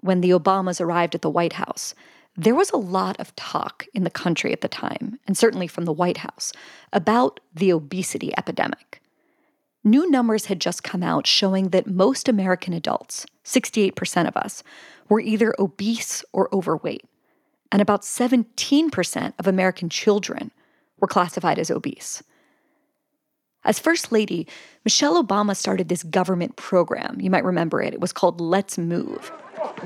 when the Obamas arrived at the White House, there was a lot of talk in the country at the time, and certainly from the White House, about the obesity epidemic. New numbers had just come out showing that most American adults, 68% of us, were either obese or overweight, and about 17% of American children were classified as obese. As First Lady, Michelle Obama started this government program. You might remember it. It was called Let's Move.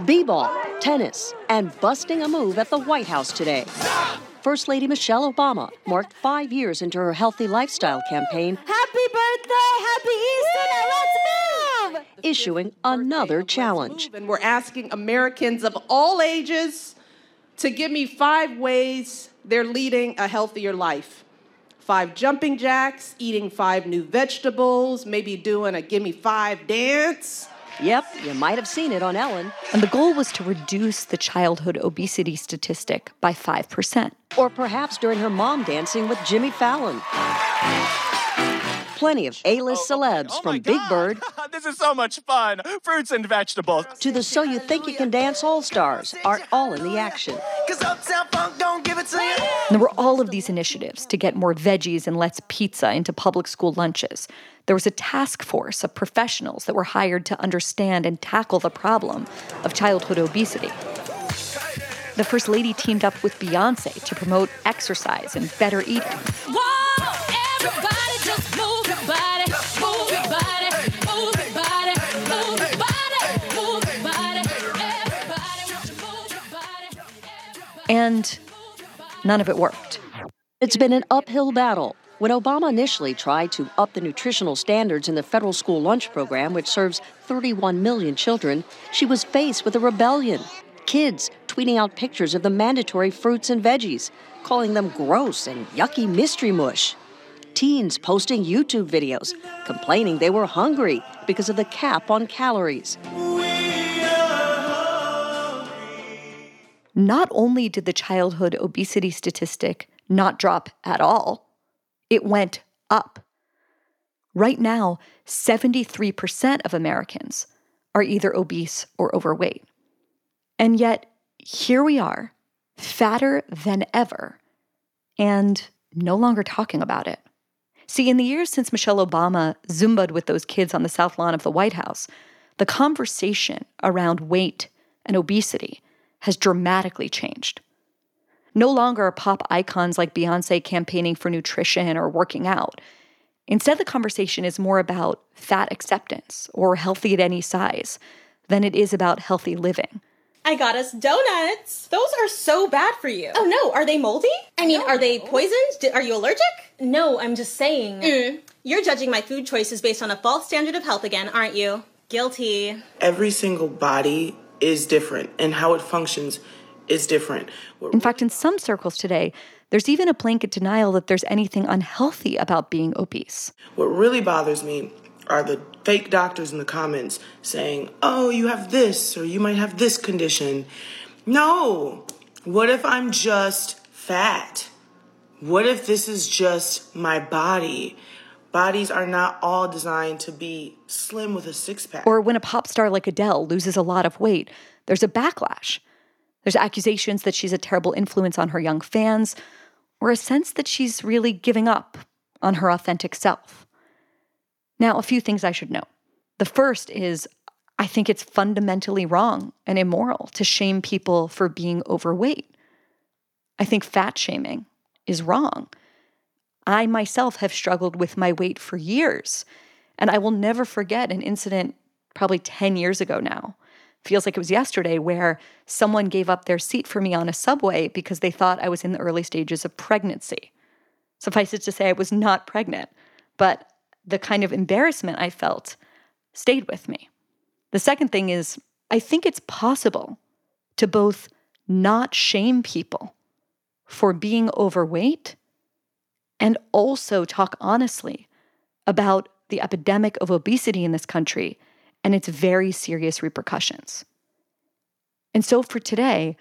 B-ball, tennis, and busting a move at the White House today. First Lady Michelle Obama marked five years into her healthy lifestyle campaign. Happy birthday, happy Easter, now let's move! Issuing another challenge. And we're asking Americans of all ages to give me five ways they're leading a healthier life. Five jumping jacks, eating five new vegetables, maybe doing a gimme five dance. Yep, you might have seen it on Ellen. And the goal was to reduce the childhood obesity statistic by 5%. Or perhaps during her mom dancing with Jimmy Fallon. Plenty of A-list Oh, celebs oh from my Big Bird this is so much fun. Fruits and vegetables. to the So You Think You Can Dance All-Stars are all in the action. There were all of these initiatives to get more veggies and Let's Pizza into public school lunches. There was a task force of professionals that were hired to understand and tackle the problem of childhood obesity. The First Lady teamed up with Beyonce to promote exercise and better eating. Everybody And none of it worked. It's been an uphill battle. When Obama initially tried to up the nutritional standards in the federal school lunch program, which serves 31 million children, she was faced with a rebellion. Kids tweeting out pictures of the mandatory fruits and veggies, calling them gross and yucky mystery mush. Teens posting YouTube videos, complaining they were hungry because of the cap on calories. Not only did the childhood obesity statistic not drop at all, it went up. Right now, 73% of Americans are either obese or overweight. And yet, here we are, fatter than ever, and no longer talking about it. See, in the years since Michelle Obama Zumbaed with those kids on the South Lawn of the White House, the conversation around weight and obesity has dramatically changed. No longer are pop icons like Beyonce campaigning for nutrition or working out. Instead, the conversation is more about fat acceptance or healthy at any size than it is about healthy living. I got us donuts. Those are so bad for you. Oh no, are they moldy? I mean, are they poisoned? Are you allergic? No, I'm just saying. Mm. You're judging my food choices based on a false standard of health again, aren't you? Guilty. every single body is different and how it functions is different. In fact, in some circles today, there's even a blanket denial that there's anything unhealthy about being obese. What really bothers me are the fake doctors in the comments saying, oh, you have this or you might have this condition. No. What if I'm just fat? What if this is just my body? Bodies are not all designed to be slim with a six pack. Or when a pop star like Adele loses a lot of weight, there's a backlash. There's accusations that she's a terrible influence on her young fans, or a sense that she's really giving up on her authentic self. Now, a few things I should know. The first is I think it's fundamentally wrong and immoral to shame people for being overweight. I think fat shaming is wrong. I myself have struggled with my weight for years, and I will never forget an incident probably 10 years ago now. Feels like it was yesterday where someone gave up their seat for me on a subway because they thought I was in the early stages of pregnancy. Suffice it to say, I was not pregnant, but the kind of embarrassment I felt stayed with me. The second thing is, I think it's possible to both not shame people for being overweight and also talk honestly about the epidemic of obesity in this country and its very serious repercussions. And so for today,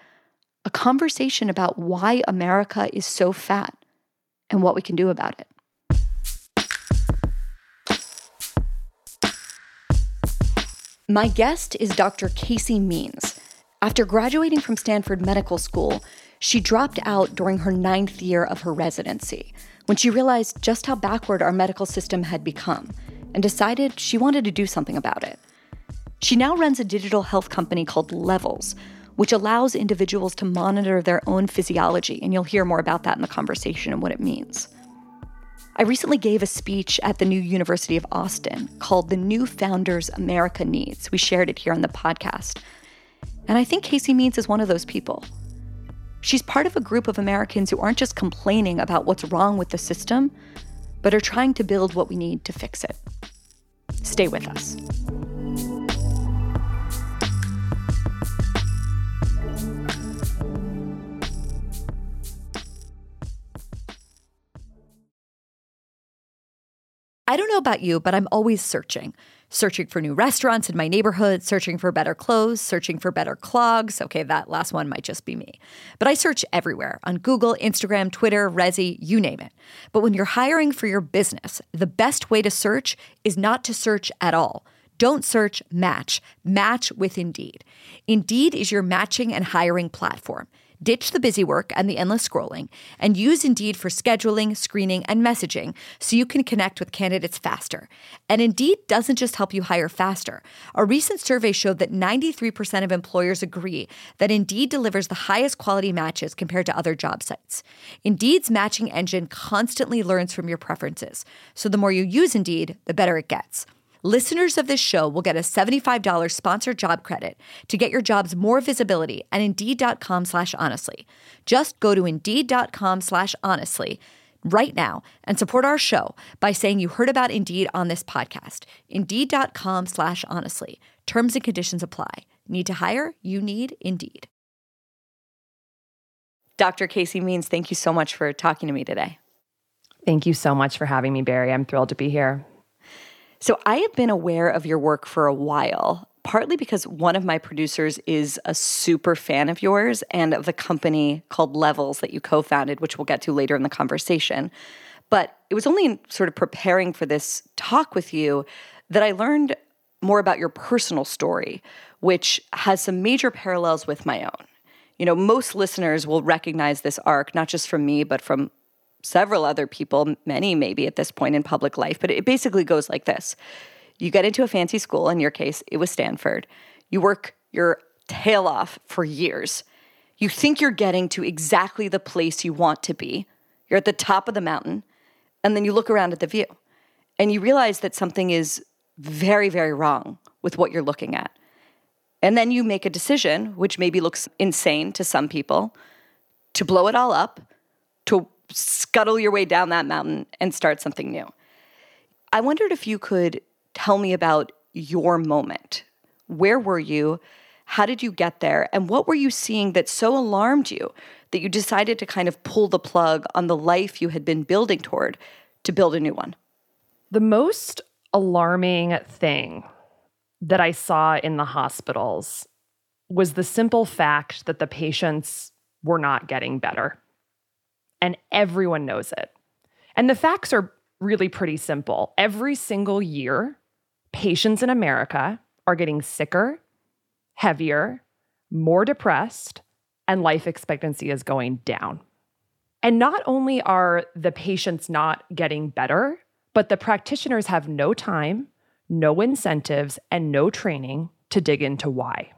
a conversation about why America is so fat and what we can do about it. My guest is Dr. Casey Means. After graduating from Stanford Medical School, she dropped out during her ninth year of her residency when she realized just how backward our medical system had become and decided she wanted to do something about it. She now runs a digital health company called Levels, which allows individuals to monitor their own physiology, and you'll hear more about that in the conversation and what it means. I recently gave a speech at the new University of Austin called The New Founders America Needs. We shared it here on the podcast. And I think Casey Means is one of those people. She's part of a group of Americans who aren't just complaining about what's wrong with the system, but are trying to build what we need to fix it. Stay with us. I don't know about you, but I'm always searching. Searching for new restaurants in my neighborhood, searching for better clothes, searching for better clogs. Okay, that last one might just be me. But I search everywhere on Google, Instagram, Twitter, Resy, you name it. But when you're hiring for your business, the best way to search is not to search at all. Don't search, match. Match with Indeed. Indeed is your matching and hiring platform. Ditch the busy work and the endless scrolling and use Indeed for scheduling, screening, and messaging so you can connect with candidates faster. And Indeed doesn't just help you hire faster. A recent survey showed that 93% of employers agree that Indeed delivers the highest quality matches compared to other job sites. Indeed's matching engine constantly learns from your preferences. So the more you use Indeed, the better it gets. Listeners of this show will get a $75 sponsored job credit to get your jobs more visibility at Indeed.com slash honestly. Just go to Indeed.com slash honestly right now and support our show by saying you heard about Indeed on this podcast. Indeed.com slash honestly. Terms and conditions apply. Need to hire? You need Indeed. Dr. Casey Means, thank you so much for talking to me today. Thank you so much for having me, Bari. I'm thrilled to be here. So I have been aware of your work for a while, partly because one of my producers is a super fan of yours and of the company called Levels that you co founded, which we'll get to later in the conversation. But it was only in sort of preparing for this talk with you that I learned more about your personal story, which has some major parallels with my own. You know, most listeners will recognize this arc, not just from me, but from several other people, many maybe at this point in public life, but it basically goes like this You get into a fancy school, in your case, it was Stanford. You work your tail off for years. You think you're getting to exactly the place you want to be. You're at the top of the mountain, and then you look around at the view and you realize that something is very, very wrong with what you're looking at. And then you make a decision, which maybe looks insane to some people, to blow it all up, to scuttle your way down that mountain and start something new. I wondered if you could tell me about your moment. Where were you? How did you get there? And what were you seeing that so alarmed you that you decided to kind of pull the plug on the life you had been building toward to build a new one? The most alarming thing that I saw in the hospitals was the simple fact that the patients were not getting better. And everyone knows it. And the facts are really pretty simple. Every single year, patients in America are getting sicker, heavier, more depressed, and life expectancy is going down. And not only are the patients not getting better, but the practitioners have no time, no incentives, and no training to dig into why.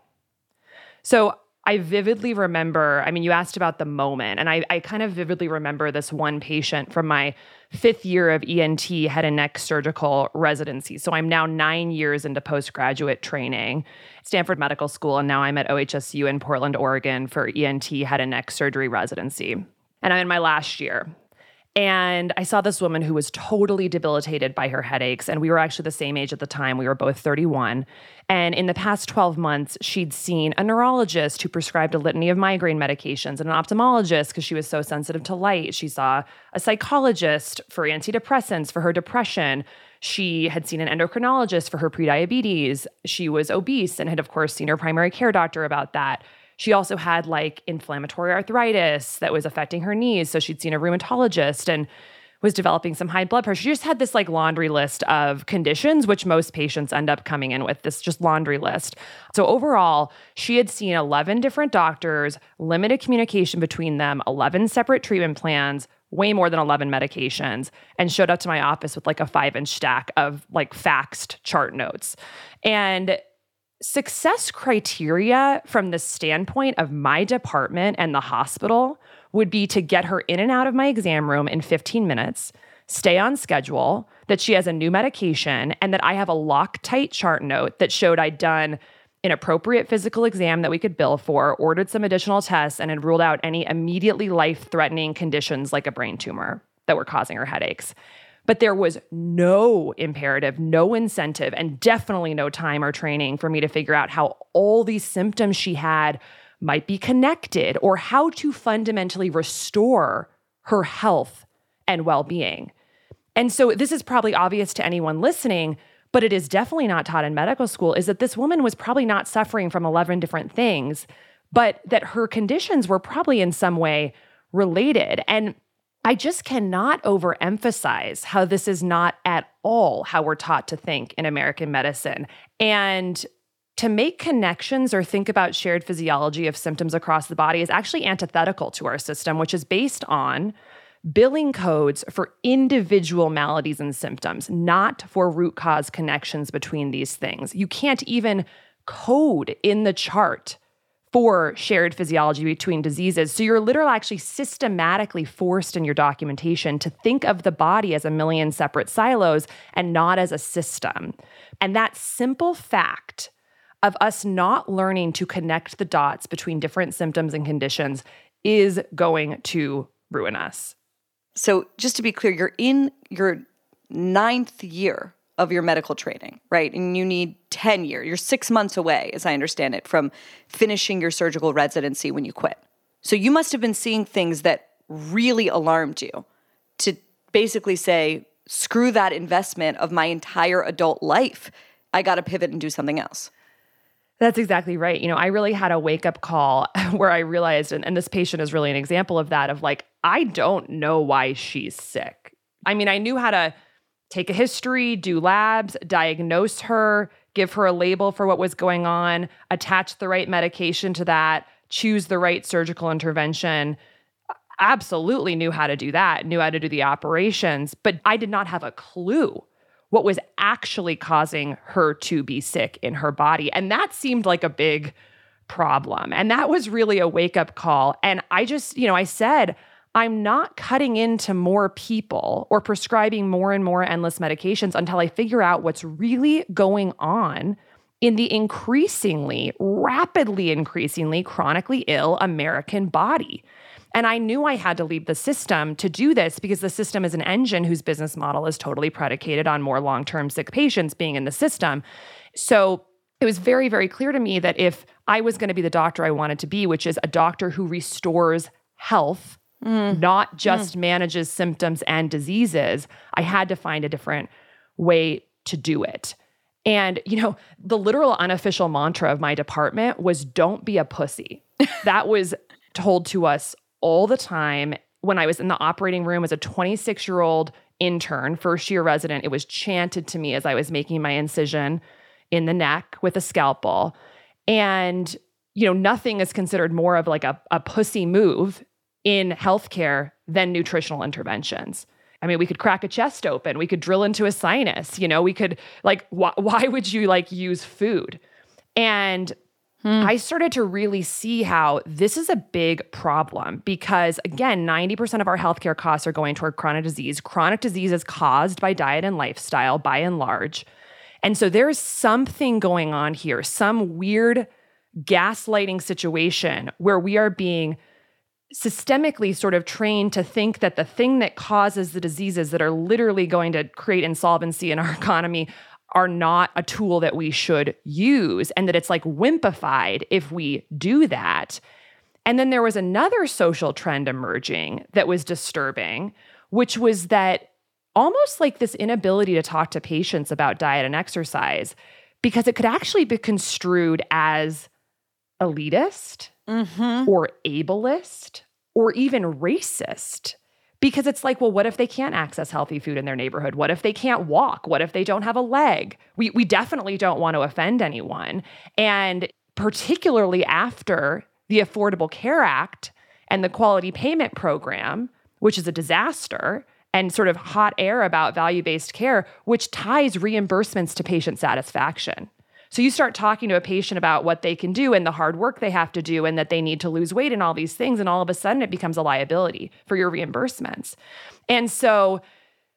So I vividly remember, I mean, you asked about the moment, and I, I, kind of vividly remember this one patient from my fifth year of ENT head and neck surgical residency. So I'm now nine years into postgraduate training, Stanford Medical School, and now I'm at OHSU in Portland, Oregon for ENT head and neck surgery residency. And I'm in my last year. And I saw this woman who was totally debilitated by her headaches. And we were actually the same age at the time. We were both 31. And in the past 12 months, she'd seen a neurologist who prescribed a litany of migraine medications and an ophthalmologist because she was so sensitive to light. She saw a psychologist for antidepressants for her depression. She had seen an endocrinologist for her prediabetes. She was obese and had, of course, seen her primary care doctor about that. She also had like inflammatory arthritis that was affecting her knees. So she'd seen a rheumatologist and was developing some high blood pressure. She just had this like laundry list of conditions, which most patients end up coming in with this just laundry list. So overall, she had seen 11 different doctors, limited communication between them, 11 separate treatment plans, way more than 11 medications, and showed up to my office with like a five inch stack of like faxed chart notes. And success criteria from the standpoint of my department and the hospital would be to get her in and out of my exam room in 15 minutes, stay on schedule, that she has a new medication, and that I have a Loctite chart note that showed I'd done an appropriate physical exam that we could bill for, ordered some additional tests, and had ruled out any immediately life threatening conditions like a brain tumor that were causing her headaches. But there was no imperative, no incentive, and definitely no time or training for me to figure out how all these symptoms she had might be connected or how to fundamentally restore her health and well being. And so, this is probably obvious to anyone listening, but it is definitely not taught in medical school is that this woman was probably not suffering from 11 different things, but that her conditions were probably in some way related. And I just cannot overemphasize how this is not at all how we're taught to think in American medicine. And to make connections or think about shared physiology of symptoms across the body is actually antithetical to our system, which is based on billing codes for individual maladies and symptoms, not for root cause connections between these things. You can't even code in the chart for shared physiology between diseases. So you're literally actually systematically forced in your documentation to think of the body as a million separate silos and not as a system. And that simple fact of us not learning to connect the dots between different symptoms and conditions is going to ruin us. So, just to be clear, you're in your ninth year of your medical training, right? And you need 10 years. You're six months away, as I understand it, from finishing your surgical residency when you quit. So, you must have been seeing things that really alarmed you to basically say, screw that investment of my entire adult life. I got to pivot and do something else. That's exactly right. You know, I really had a wake up call where I realized, and, and, this patient is really an example of that, of like, I don't know why she's sick. I mean, I knew how to take a history, do labs, diagnose her, give her a label for what was going on, attach the right medication to that, choose the right surgical intervention. Absolutely knew how to do that, knew how to do the operations, but I did not have a clue what was actually causing her to be sick in her body. And that seemed like a big problem. And that was really a wake up call. And I just, you know, I said, I'm not cutting into more people or prescribing more and more endless medications until I figure out what's really going on in the increasingly, rapidly increasingly chronically ill American body. And I knew I had to leave the system to do this because the system is an engine whose business model is totally predicated on more long term sick patients being in the system. So it was very, very clear to me that if I was going to be the doctor I wanted to be, which is a doctor who restores health, mm. not just mm. manages symptoms and diseases, I had to find a different way to do it. And, you know, the literal unofficial mantra of my department was don't be a pussy. that was told to us all the time when I was in the operating room as a 26 year old intern, first year resident. It was chanted to me as I was making my incision in the neck with a scalpel. And, you know, nothing is considered more of like a, a pussy move in healthcare than nutritional interventions. I mean, we could crack a chest open, we could drill into a sinus, you know, we could like, wh- why would you like use food? And Hmm. I started to really see how this is a big problem because, again, 90% of our healthcare costs are going toward chronic disease. Chronic disease is caused by diet and lifestyle by and large. And so there's something going on here, some weird gaslighting situation where we are being systemically sort of trained to think that the thing that causes the diseases that are literally going to create insolvency in our economy are not a tool that we should use and that it's like wimpified if we do that. And then there was another social trend emerging that was disturbing, which was that almost like this inability to talk to patients about diet and exercise because it could actually be construed as elitist mm-hmm. or ableist or even racist. Because it's like, well, what if they can't access healthy food in their neighborhood? What if they can't walk? What if they don't have a leg? We, we definitely don't want to offend anyone. And particularly after the Affordable Care Act and the Quality Payment Program, which is a disaster, and sort of hot air about value based care, which ties reimbursements to patient satisfaction. So you start talking to a patient about what they can do and the hard work they have to do and that they need to lose weight and all these things. And all of a sudden it becomes a liability for your reimbursements. And so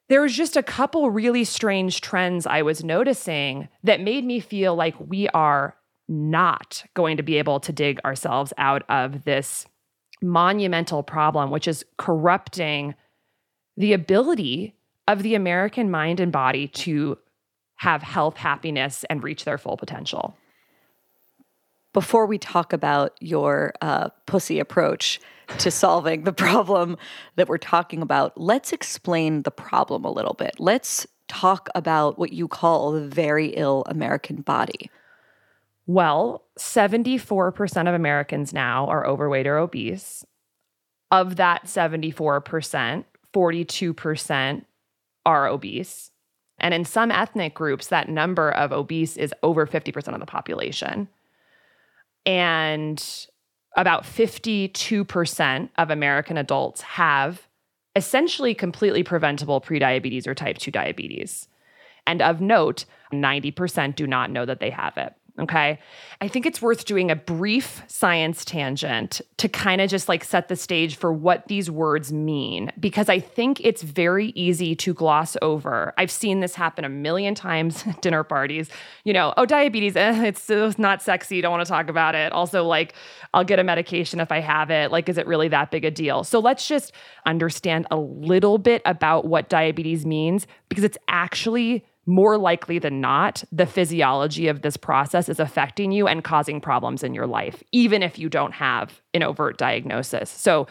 there was just a couple really strange trends I was noticing that made me feel like we are not going to be able to dig ourselves out of this monumental problem, which is corrupting the ability of the American mind and body to have health, happiness, and reach their full potential. Before we talk about your uh, pussy approach to solving the problem that we're talking about, let's explain the problem a little bit. Let's talk about what you call the very ill American body. Well, 74% of Americans now are overweight or obese. Of that 74%, 42% are obese. And in some ethnic groups, that number of obese is over 50% of the population. And about 52% of American adults have essentially completely preventable prediabetes or type 2 diabetes. And of note, 90% do not know that they have it. Okay. I think it's worth doing a brief science tangent to kind of just like set the stage for what these words mean, because I think it's very easy to gloss over. I've seen this happen a million times at dinner parties. You know, oh, diabetes, eh, it's, it's not sexy. Don't want to talk about it. Also, like, I'll get a medication if I have it. Like, is it really that big a deal? So let's just understand a little bit about what diabetes means, because it's actually more likely than not, the physiology of this process is affecting you and causing problems in your life, even if you don't have an overt diagnosis. So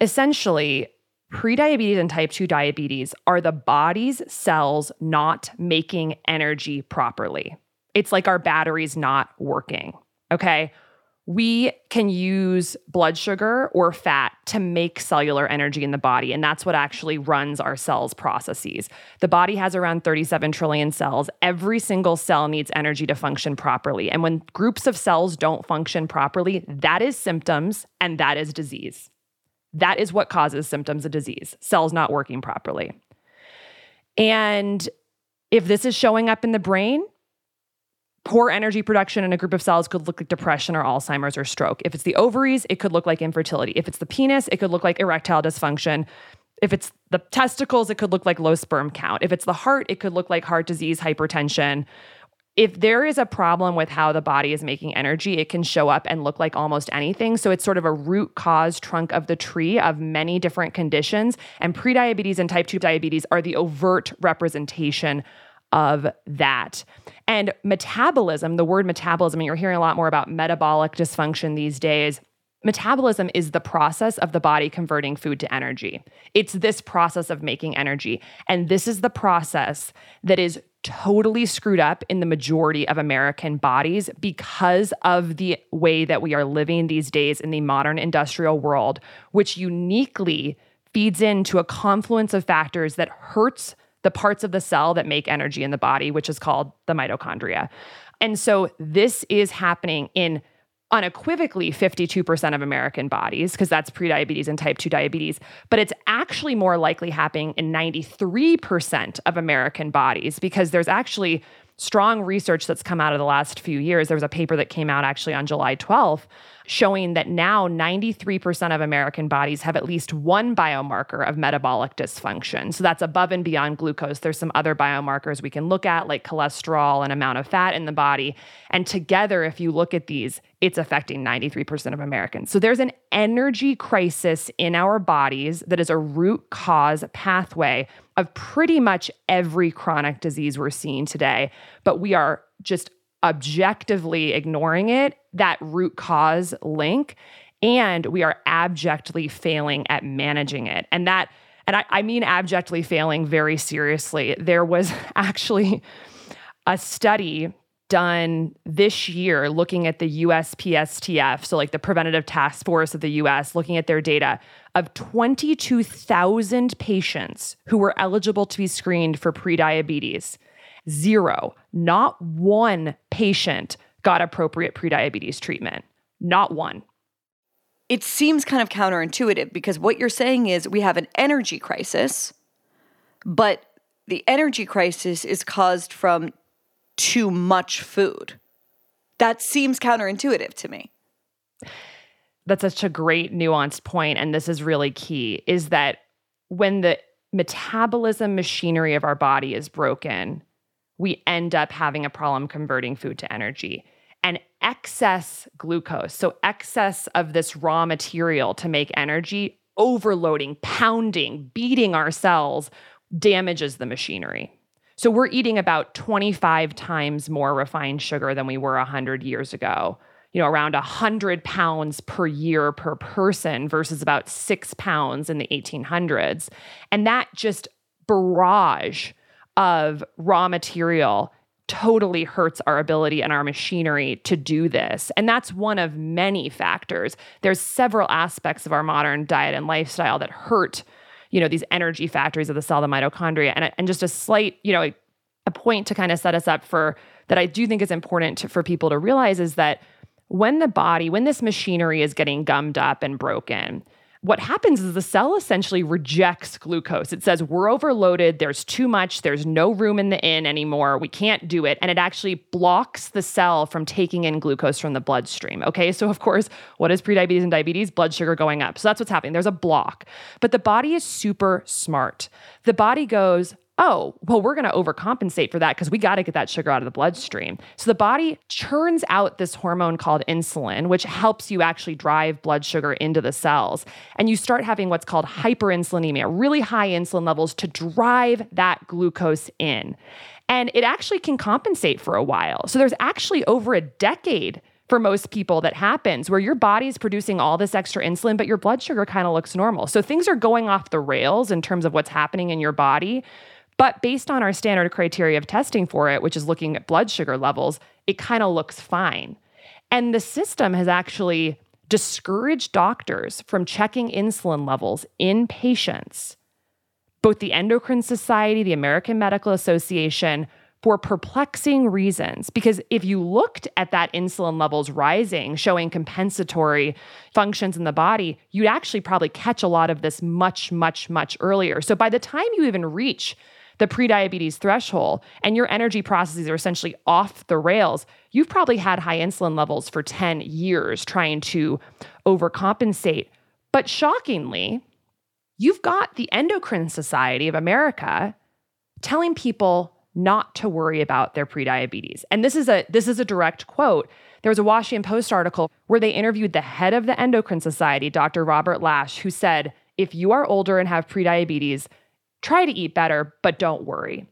essentially, prediabetes and type 2 diabetes are the body's cells not making energy properly. It's like our battery's not working. Okay we can use blood sugar or fat to make cellular energy in the body. And that's what actually runs our cells' processes. The body has around 37 trillion cells. Every single cell needs energy to function properly. And when groups of cells don't function properly, that is symptoms and that is disease. That is what causes symptoms of disease cells not working properly. And if this is showing up in the brain, Poor energy production in a group of cells could look like depression or Alzheimer's or stroke. If it's the ovaries, it could look like infertility. If it's the penis, it could look like erectile dysfunction. If it's the testicles, it could look like low sperm count. If it's the heart, it could look like heart disease, hypertension. If there is a problem with how the body is making energy, it can show up and look like almost anything. So it's sort of a root cause trunk of the tree of many different conditions. And prediabetes and type 2 diabetes are the overt representation of that. And metabolism, the word metabolism, and you're hearing a lot more about metabolic dysfunction these days. Metabolism is the process of the body converting food to energy. It's this process of making energy. And this is the process that is totally screwed up in the majority of American bodies because of the way that we are living these days in the modern industrial world, which uniquely feeds into a confluence of factors that hurts the parts of the cell that make energy in the body, which is called the mitochondria. And so this is happening in unequivocally 52% of American bodies, because that's prediabetes and type 2 diabetes, but it's actually more likely happening in 93% of American bodies because there's actually strong research that's come out of the last few years. There was a paper that came out actually on July 12th showing that now 93% of American bodies have at least one biomarker of metabolic dysfunction. So that's above and beyond glucose. There's some other biomarkers we can look at, like cholesterol and amount of fat in the body. And together, if you look at these, it's affecting 93% of Americans. So there's an energy crisis in our bodies that is a root cause pathway of pretty much every chronic disease we're seeing today. But we are just objectively ignoring it, that root cause link, and we are abjectly failing at managing it. And that, and I, I mean abjectly failing very seriously. There was actually a study done this year looking at the USPSTF, so like the Preventative Task Force of the US, looking at their data of 22,000 patients who were eligible to be screened for prediabetes. Zero, not one patient got appropriate prediabetes treatment. Not one. It seems kind of counterintuitive because what you're saying is we have an energy crisis, but the energy crisis is caused from too much food. That seems counterintuitive to me. That's such a great nuanced point, and this is really key is that when the metabolism machinery of our body is broken, we end up having a problem converting food to energy. And excess glucose, so excess of this raw material to make energy, overloading, pounding, beating our cells damages the machinery. So we're eating about 25 times more refined sugar than we were 100 years ago. You know, around 100 pounds per year per person versus about six pounds in the 1800s. And that just barrage of raw material totally hurts our ability and our machinery to do this. And that's one of many factors. There's several aspects of our modern diet and lifestyle that hurt, you know, these energy factories of the cell, the mitochondria. And, and just a slight, you know, a point to kind of set us up for that I do think is important to, for people to realize is that when the body, when this machinery is getting gummed up and broken, what happens is the cell essentially rejects glucose. It says, We're overloaded. There's too much. There's no room in the inn anymore. We can't do it. And it actually blocks the cell from taking in glucose from the bloodstream. Okay. So, of course, what is prediabetes and diabetes? Blood sugar going up. So, that's what's happening. There's a block. But the body is super smart. The body goes, oh, well, we're going to overcompensate for that because we got to get that sugar out of the bloodstream. So the body churns out this hormone called insulin, which helps you actually drive blood sugar into the cells. And you start having what's called hyperinsulinemia, really high insulin levels to drive that glucose in. And it actually can compensate for a while. So there's actually over a decade for most people that happens where your body's producing all this extra insulin, but your blood sugar kind of looks normal. So things are going off the rails in terms of what's happening in your body. But based on our standard criteria of testing for it, which is looking at blood sugar levels, it kind of looks fine. And the system has actually discouraged doctors from checking insulin levels in patients. Both the Endocrine Society, the American Medical Association, for perplexing reasons. Because if you looked at that insulin levels rising, showing compensatory functions in the body, you'd actually probably catch a lot of this much, much, much earlier. So by the time you even reach the prediabetes threshold and your energy processes are essentially off the rails, you've probably had high insulin levels for 10 years trying to overcompensate. But shockingly, you've got the Endocrine Society of America telling people not to worry about their prediabetes. And this is a this is a direct quote. There was a Washington Post article where they interviewed the head of the Endocrine Society, Dr. Robert Lash, who said, "If you are older and have prediabetes, try to eat better, but don't worry."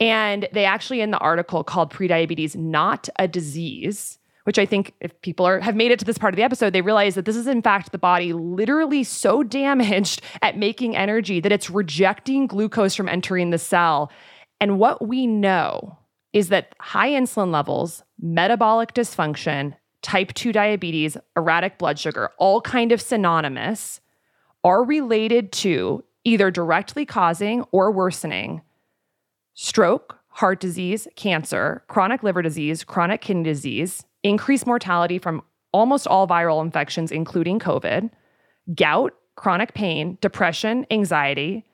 And they actually in the article called prediabetes not a disease, which I think if people are have made it to this part of the episode, they realize that this is in fact the body literally so damaged at making energy that it's rejecting glucose from entering the cell. And what we know is that high insulin levels, metabolic dysfunction, type 2 diabetes, erratic blood sugar, all kind of synonymous, are related to either directly causing or worsening stroke, heart disease, cancer, chronic liver disease, chronic kidney disease, increased mortality from almost all viral infections, including COVID, gout, chronic pain, depression, anxiety,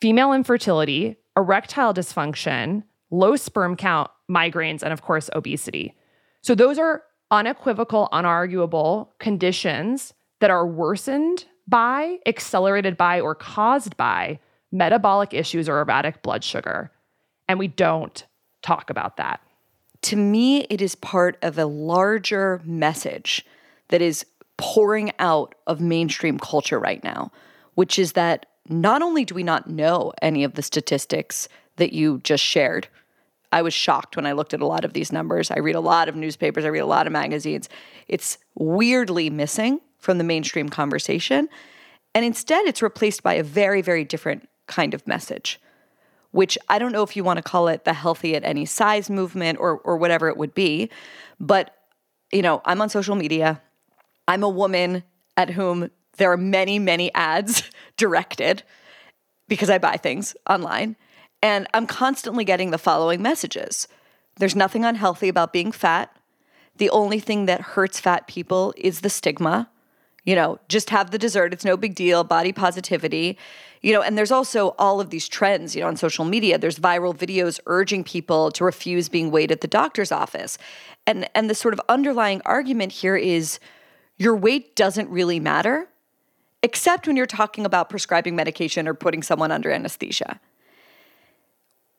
female infertility, erectile dysfunction, low sperm count, migraines, and of course, obesity. So those are unequivocal, unarguable conditions that are worsened by, accelerated by, or caused by metabolic issues or erratic blood sugar. And we don't talk about that. To me, it is part of a larger message that is pouring out of mainstream culture right now, which is that not only do we not know any of the statistics that you just shared, I was shocked when I looked at a lot of these numbers. I read a lot of newspapers, I read a lot of magazines. It's weirdly missing from the mainstream conversation. And instead, it's replaced by a very, very different kind of message, which I don't know if you want to call it the healthy at any size movement or, or whatever it would be. But, you know, I'm on social media. I'm a woman at whom there are many, many ads directed because I buy things online. And I'm constantly getting the following messages There's nothing unhealthy about being fat. The only thing that hurts fat people is the stigma. You know, just have the dessert. It's no big deal. Body positivity. You know, and there's also all of these trends, you know, on social media. There's viral videos urging people to refuse being weighed at the doctor's office. And and the sort of underlying argument here is your weight doesn't really matter, except when you're talking about prescribing medication or putting someone under anesthesia.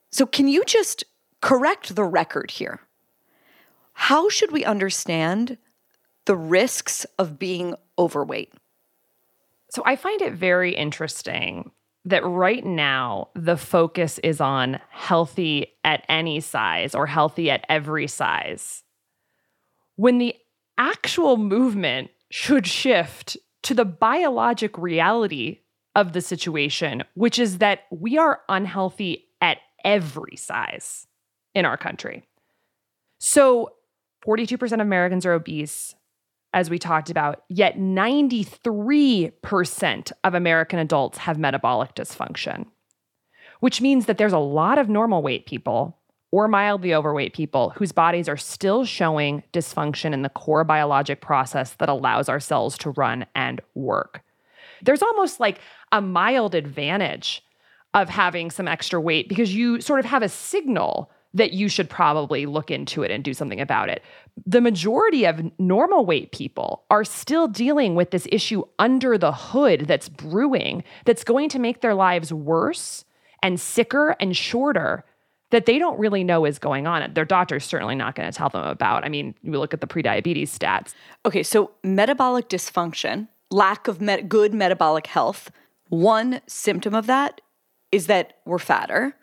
So, can you just correct the record here? How should we understand the risks of being overweight? So I find it very interesting that right now the focus is on healthy at any size or healthy at every size. When the actual movement should shift to the biologic reality of the situation, which is that we are unhealthy at every size in our country. So 42% of Americans are obese, as we talked about, yet 93% of American adults have metabolic dysfunction, which means that there's a lot of normal weight people or mildly overweight people whose bodies are still showing dysfunction in the core biologic process that allows our cells to run and work. There's almost like a mild advantage of having some extra weight because you sort of have a signal that you should probably look into it and do something about it. The majority of normal weight people are still dealing with this issue under the hood that's brewing, that's going to make their lives worse and sicker and shorter that they don't really know is going on. Their doctor's certainly not going to tell them about. I mean, you look at the prediabetes stats. Okay, so metabolic dysfunction, lack of met- good metabolic health, one symptom of that is that we're fatter.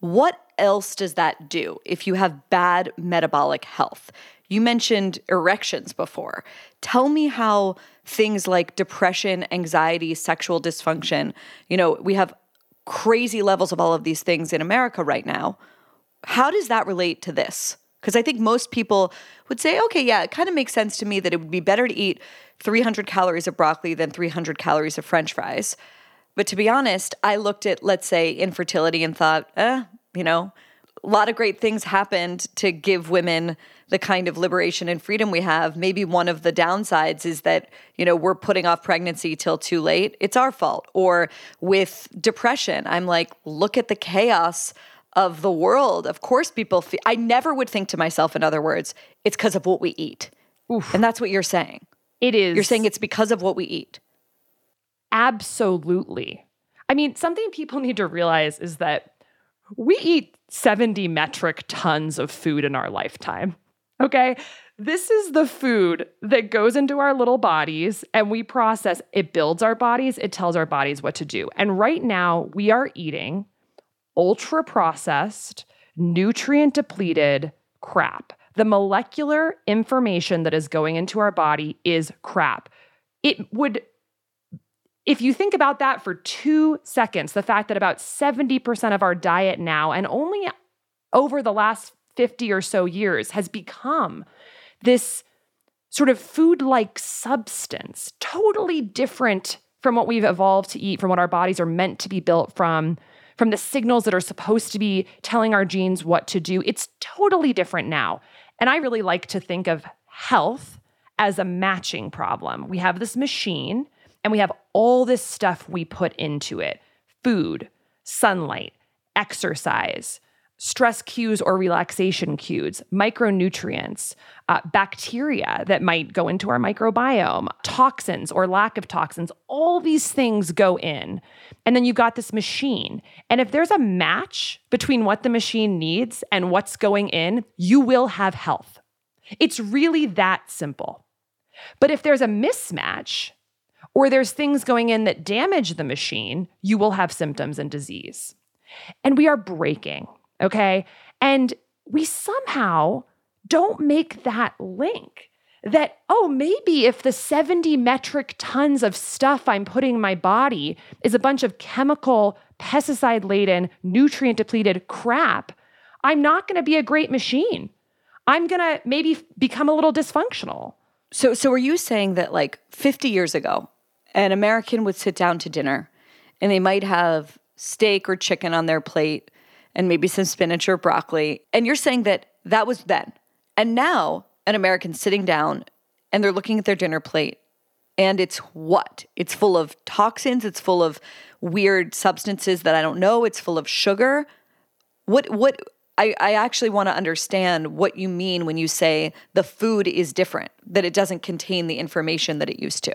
What else does that do if you have bad metabolic health? You mentioned erections before. Tell me how things like depression, anxiety, sexual dysfunction, you know, we have crazy levels of all of these things in America right now. How does that relate to this? Because I think most people would say, okay, yeah, it kind of makes sense to me that it would be better to eat 300 calories of broccoli than 300 calories of french fries. But to be honest, I looked at, let's say, infertility and thought, eh, you know, a lot of great things happened to give women the kind of liberation and freedom we have. Maybe one of the downsides is that, you know, we're putting off pregnancy till too late. It's our fault. Or with depression, I'm like, look at the chaos of the world. Of course, people feel, I never would think to myself, in other words, it's because of what we eat. And that's what you're saying. It is. You're saying it's because of what we eat. Absolutely. I mean, something people need to realize is that we eat 70 metric tons of food in our lifetime. Okay. This is the food that goes into our little bodies and we process. It builds our bodies, it tells our bodies what to do. And right now, we are eating ultra processed, nutrient depleted crap. The molecular information that is going into our body is crap. It would if you think about that for two seconds, the fact that about 70% of our diet now, and only over the last 50 or so years, has become this sort of food like substance, totally different from what we've evolved to eat, from what our bodies are meant to be built from, from the signals that are supposed to be telling our genes what to do. It's totally different now. And I really like to think of health as a matching problem. We have this machine and we have all this stuff we put into it food, sunlight, exercise, stress cues or relaxation cues, micronutrients, uh, bacteria that might go into our microbiome, toxins or lack of toxins. All these things go in. And then you've got this machine. And if there's a match between what the machine needs and what's going in, you will have health. It's really that simple. But if there's a mismatch, or there's things going in that damage the machine, you will have symptoms and disease. And we are breaking, okay? And we somehow don't make that link that, oh, maybe if the 70 metric tons of stuff I'm putting in my body is a bunch of chemical, pesticide laden, nutrient depleted crap, I'm not going to be a great machine. I'm going to maybe become a little dysfunctional. So, so are you saying that like 50 years ago, an American would sit down to dinner and they might have steak or chicken on their plate and maybe some spinach or broccoli. And you're saying that that was then. And now an American's sitting down and they're looking at their dinner plate and it's what? It's full of toxins, it's full of weird substances that I don't know, it's full of sugar. What what I, I actually want to understand what you mean when you say the food is different, that it doesn't contain the information that it used to.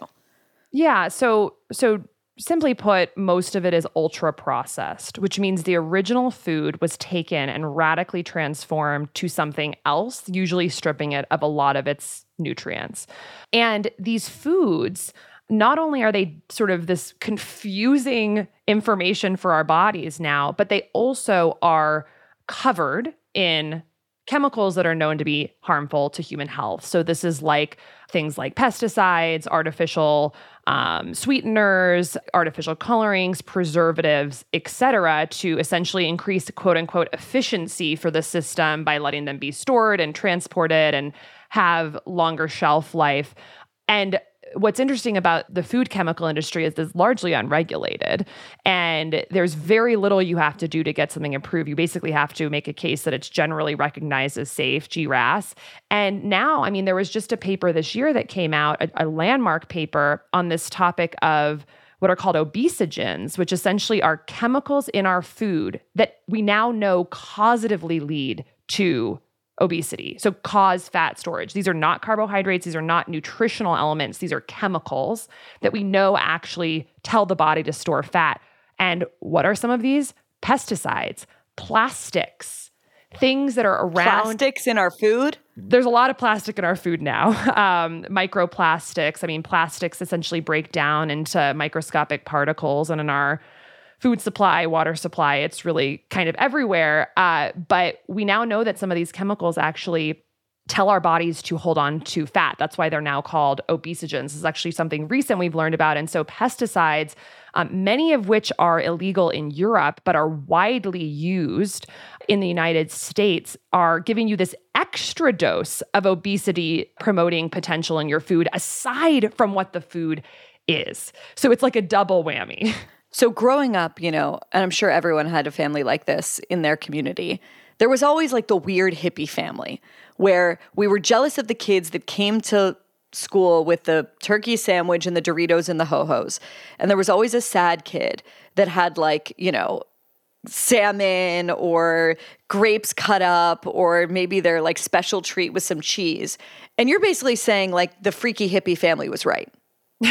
Yeah. So, so simply put, most of it is ultra processed, which means the original food was taken and radically transformed to something else, usually stripping it of a lot of its nutrients. And these foods, not only are they sort of this confusing information for our bodies now, but they also are covered in chemicals that are known to be harmful to human health. So, this is like things like pesticides, artificial um, sweeteners, artificial colorings, preservatives, etc., to essentially increase quote unquote efficiency for the system by letting them be stored and transported and have longer shelf life. And what's interesting about the food chemical industry is it's largely unregulated and there's very little you have to do to get something approved. You basically have to make a case that it's generally recognized as safe GRAS and now i mean there was just a paper this year that came out a, a landmark paper on this topic of what are called obesogens, which essentially are chemicals in our food that we now know causatively lead to obesity. So cause fat storage. These are not carbohydrates, these are not nutritional elements, these are chemicals that we know actually tell the body to store fat. And what are some of these? Pesticides, plastics, things that are around Plastics in our food? there's a lot of plastic in our food now. Um, microplastics. I mean, plastics essentially break down into microscopic particles, and in our food supply, water supply, it's really kind of everywhere. Uh, but we now know that some of these chemicals actually tell our bodies to hold on to fat. That's why they're now called obesogens. This is actually something recent we've learned about. And so, pesticides, um, many of which are illegal in Europe but are widely used in the United States, are giving you this extra dose of obesity promoting potential in your food, aside from what the food is. So, it's like a double whammy. So, growing up, you know, and I'm sure everyone had a family like this in their community, there was always like the weird hippie family where we were jealous of the kids that came to school with the turkey sandwich and the Doritos and the ho hos. And there was always a sad kid that had like, you know, salmon or grapes cut up or maybe their like special treat with some cheese. And you're basically saying like the freaky hippie family was right.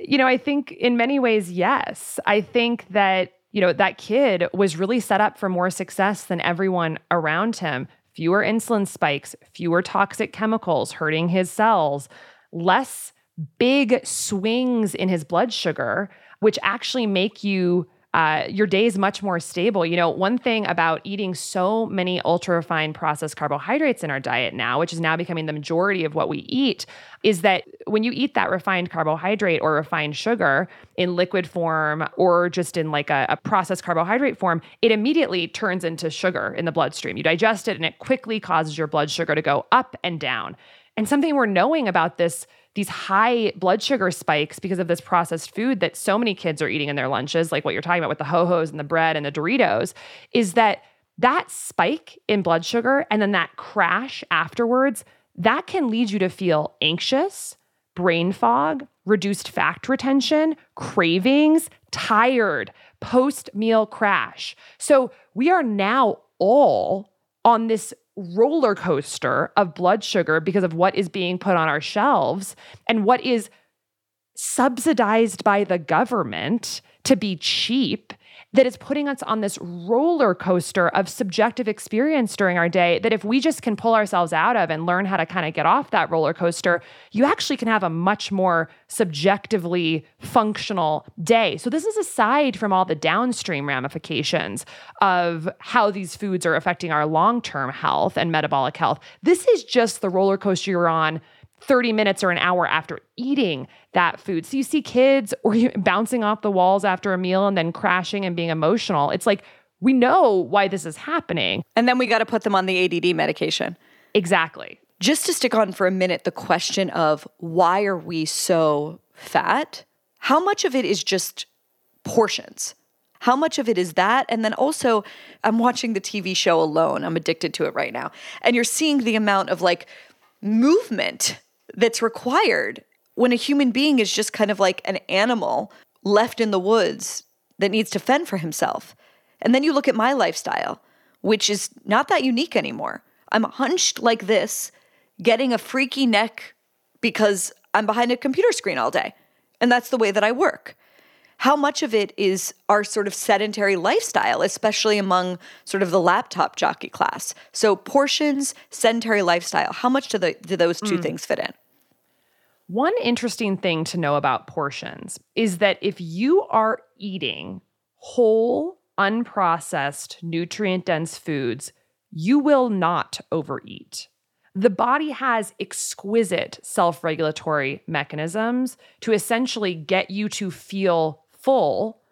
you know, I think in many ways, yes. I think that, you know, that kid was really set up for more success than everyone around him. Fewer insulin spikes, fewer toxic chemicals hurting his cells, less big swings in his blood sugar, which actually make you uh, your day is much more stable. You know, one thing about eating so many ultra refined processed carbohydrates in our diet now, which is now becoming the majority of what we eat, is that when you eat that refined carbohydrate or refined sugar in liquid form or just in like a, a processed carbohydrate form, it immediately turns into sugar in the bloodstream. You digest it and it quickly causes your blood sugar to go up and down. And something we're knowing about this these high blood sugar spikes because of this processed food that so many kids are eating in their lunches, like what you're talking about with the ho-hos and the bread and the Doritos, is that that spike in blood sugar and then that crash afterwards, that can lead you to feel anxious, brain fog, reduced fact retention, cravings, tired, post meal crash. So we are now all on this roller coaster of blood sugar because of what is being put on our shelves and what is subsidized by the government to be cheap that is putting us on this roller coaster of subjective experience during our day that if we just can pull ourselves out of and learn how to kind of get off that roller coaster, you actually can have a much more subjectively functional day. So, this is aside from all the downstream ramifications of how these foods are affecting our long term health and metabolic health. This is just the roller coaster you're on 30 minutes or an hour after eating that food. So you see kids or you bouncing off the walls after a meal and then crashing and being emotional. It's like we know why this is happening. And then we got to put them on the ADD medication. Exactly. Just to stick on for a minute, the question of why are we so fat? How much of it is just portions? How much of it is that? And then also, I'm watching the TV show Alone. I'm addicted to it right now. And you're seeing the amount of like movement that's required when a human being is just kind of like an animal left in the woods that needs to fend for himself. And then you look at my lifestyle, which is not that unique anymore. I'm hunched like this, getting a freaky neck because I'm behind a computer screen all day. And that's the way that I work. How much of it is our sort of sedentary lifestyle, especially among sort of the laptop jockey class? So, portions, sedentary lifestyle, how much do, the, do those two Mm. things fit in? One interesting thing to know about portions is that if you are eating whole, unprocessed, nutrient dense foods, you will not overeat. The body has exquisite self regulatory mechanisms to essentially get you to feel full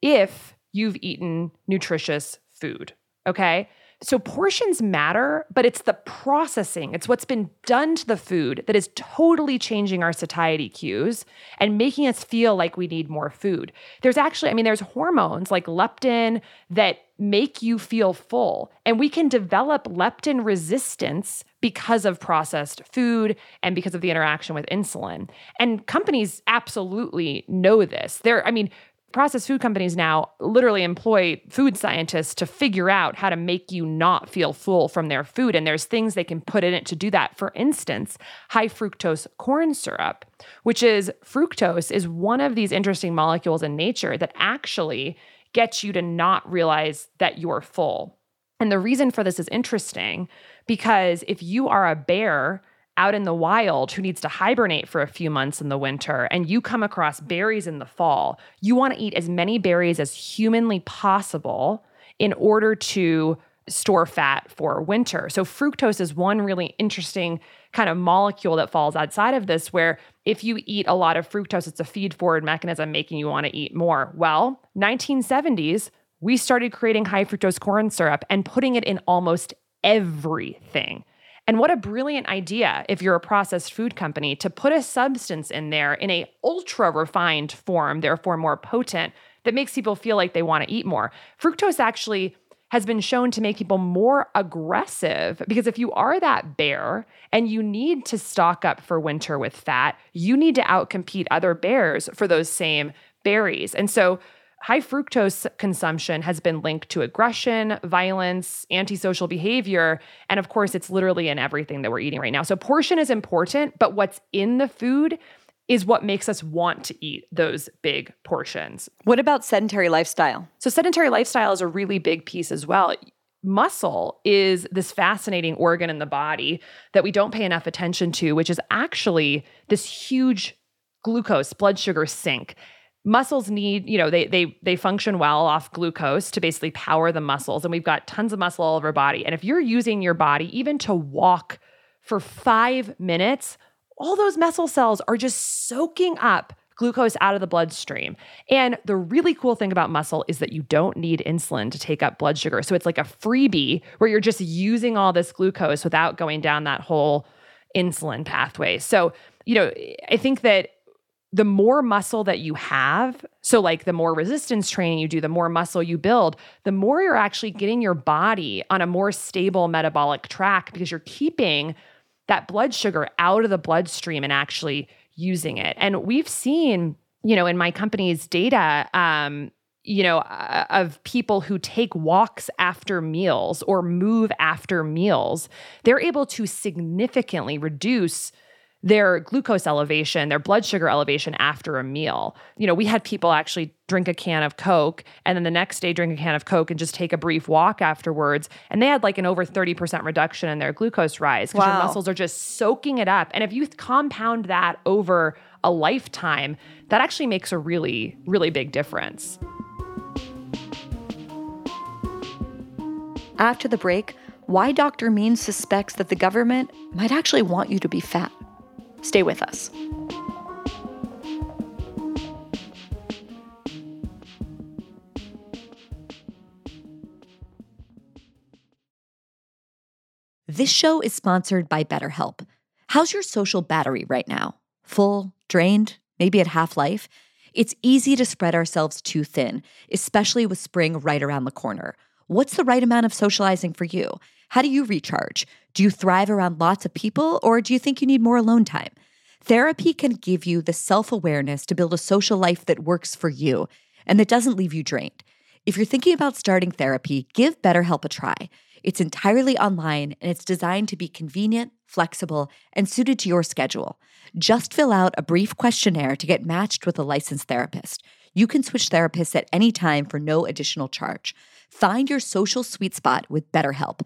if you've eaten nutritious food. Okay. So portions matter, but it's the processing, it's what's been done to the food that is totally changing our satiety cues and making us feel like we need more food. There's actually, I mean, there's hormones like leptin that make you feel full, and we can develop leptin resistance because of processed food and because of the interaction with insulin. And companies absolutely know this. They're, I mean, processed food companies now literally employ food scientists to figure out how to make you not feel full from their food. And there's things they can put in it to do that. For instance, high fructose corn syrup, which is fructose, is one of these interesting molecules in nature that actually gets you to not realize that you're full. And the reason for this is interesting because if you are a bear, out in the wild who needs to hibernate for a few months in the winter and you come across berries in the fall, you want to eat as many berries as humanly possible in order to store fat for winter. So fructose is one really interesting kind of molecule that falls outside of this where if you eat a lot of fructose it's a feed forward mechanism making you want to eat more. Well, 1970s we started creating high fructose corn syrup and putting it in almost everything. And what a brilliant idea if you're a processed food company to put a substance in there in a ultra refined form, therefore more potent, that makes people feel like they want to eat more. Fructose actually has been shown to make people more aggressive because if you are that bear and you need to stock up for winter with fat, you need to outcompete other bears for those same berries. And so high fructose consumption has been linked to aggression, violence, antisocial behavior, and of course, it's literally in everything that we're eating right now. So, portion is important, but what's in the food is what makes us want to eat those big portions. What about sedentary lifestyle? So, sedentary lifestyle is a really big piece as well. Muscle is this fascinating organ in the body that we don't pay enough attention to, which is actually this huge glucose blood sugar sink muscles need you know they they they function well off glucose to basically power the muscles and we've got tons of muscle all over our body. And if you're using your body even to walk for 5 minutes all those muscle cells are just soaking up glucose out of the bloodstream. And the really cool thing about muscle is that you don't need insulin to take up blood sugar. So it's like a freebie where you're just using all this glucose without going down that whole insulin pathway. So you know i think that the more muscle that you have, so like the more resistance training you do, the more muscle you build, the more you're actually getting your body on a more stable metabolic track because you're keeping that blood sugar out of the bloodstream and actually using it. And we've seen, you know, in my company's data, um, you know, uh, of people who take walks after meals or move after meals, they're able to significantly reduce their glucose elevation, their blood sugar elevation after a meal. You know, we had people actually drink a can of Coke and then the next day drink a can of Coke and just take a brief walk afterwards. And they had like an over 30% reduction in their glucose rise because Wow. your muscles are just soaking it up. And if you compound that over a lifetime, that actually makes a really, really big difference. After the break, why Dr. Means suspects that the government might actually want you to be fat. Stay with us. This show is sponsored by BetterHelp. How's your social battery right now? Full, drained, maybe at half life? It's easy to spread ourselves too thin, especially with spring right around the corner. What's the right amount of socializing for you? How do you recharge? Do you thrive around lots of people, or do you think you need more alone time? Therapy can give you the self awareness to build a social life that works for you and that doesn't leave you drained. If you're thinking about starting therapy, give BetterHelp a try. It's entirely online and it's designed to be convenient, flexible, and suited to your schedule. Just fill out a brief questionnaire to get matched with a licensed therapist. You can switch therapists at any time for no additional charge. Find your social sweet spot with BetterHelp.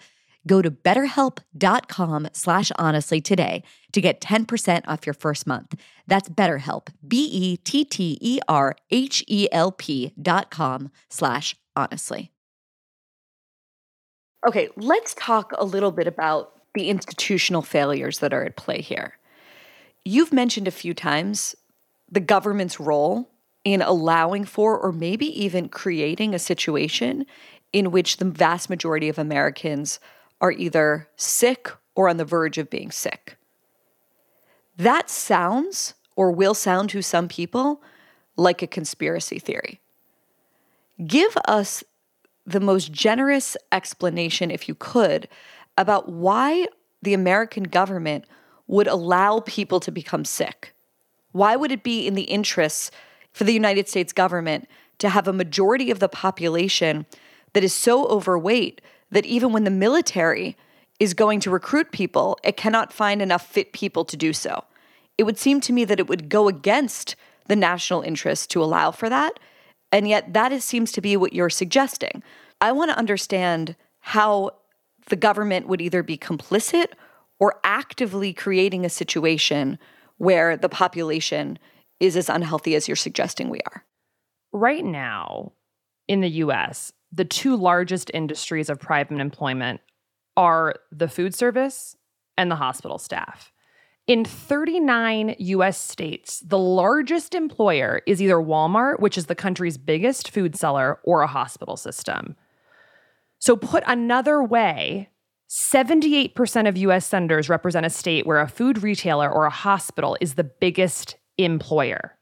Go to betterhelp.com slash honestly today to get 10% off your first month. That's BetterHelp, B-E-T-T-E-R-H-E-L-P dot com slash honestly. Okay, let's talk a little bit about the institutional failures that are at play here. You've mentioned a few times the government's role in allowing for or maybe even creating a situation in which the vast majority of Americans are either sick or on the verge of being sick. That sounds or will sound to some people like a conspiracy theory. Give us the most generous explanation, if you could, about why the American government would allow people to become sick. Why would it be in the interests for the United States government to have a majority of the population that is so overweight that even when the military is going to recruit people, it cannot find enough fit people to do so? It would seem to me that it would go against the national interest to allow for that. And yet, that is, seems to be what you're suggesting. I want to understand how the government would either be complicit or actively creating a situation where the population is as unhealthy as you're suggesting we are. Right now in the US, the two largest industries of private employment are the food service and the hospital staff. In 39 US states, the largest employer is either Walmart, which is the country's biggest food seller, or a hospital system. So, put another way, 78% of US senators represent a state where a food retailer or a hospital is the biggest employer.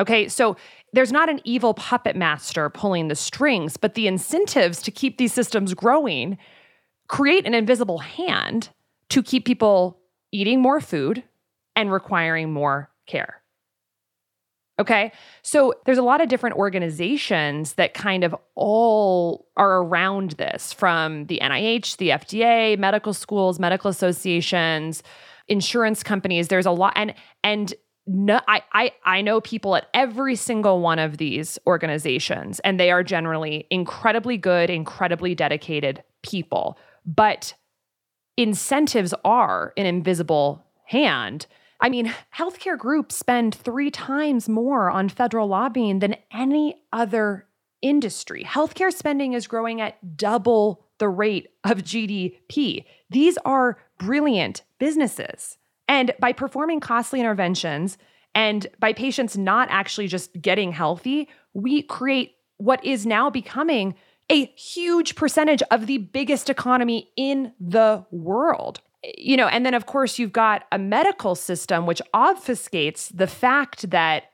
Okay, so there's not an evil puppet master pulling the strings, but the incentives to keep these systems growing create an invisible hand to keep people eating more food and requiring more care. Okay, so there's a lot of different organizations that kind of all are around this from the NIH, the FDA, medical schools, medical associations, insurance companies. There's a lot, and and no, I, I I know people at every single one of these organizations, and they are generally incredibly good, incredibly dedicated people. But incentives are an invisible hand. I mean, healthcare groups spend three times more on federal lobbying than any other industry. Healthcare spending is growing at double the rate of GDP. These are brilliant businesses. And by performing costly interventions and by patients not actually just getting healthy, we create what is now becoming a huge percentage of the biggest economy in the world. You know, and then of course you've got a medical system which obfuscates the fact that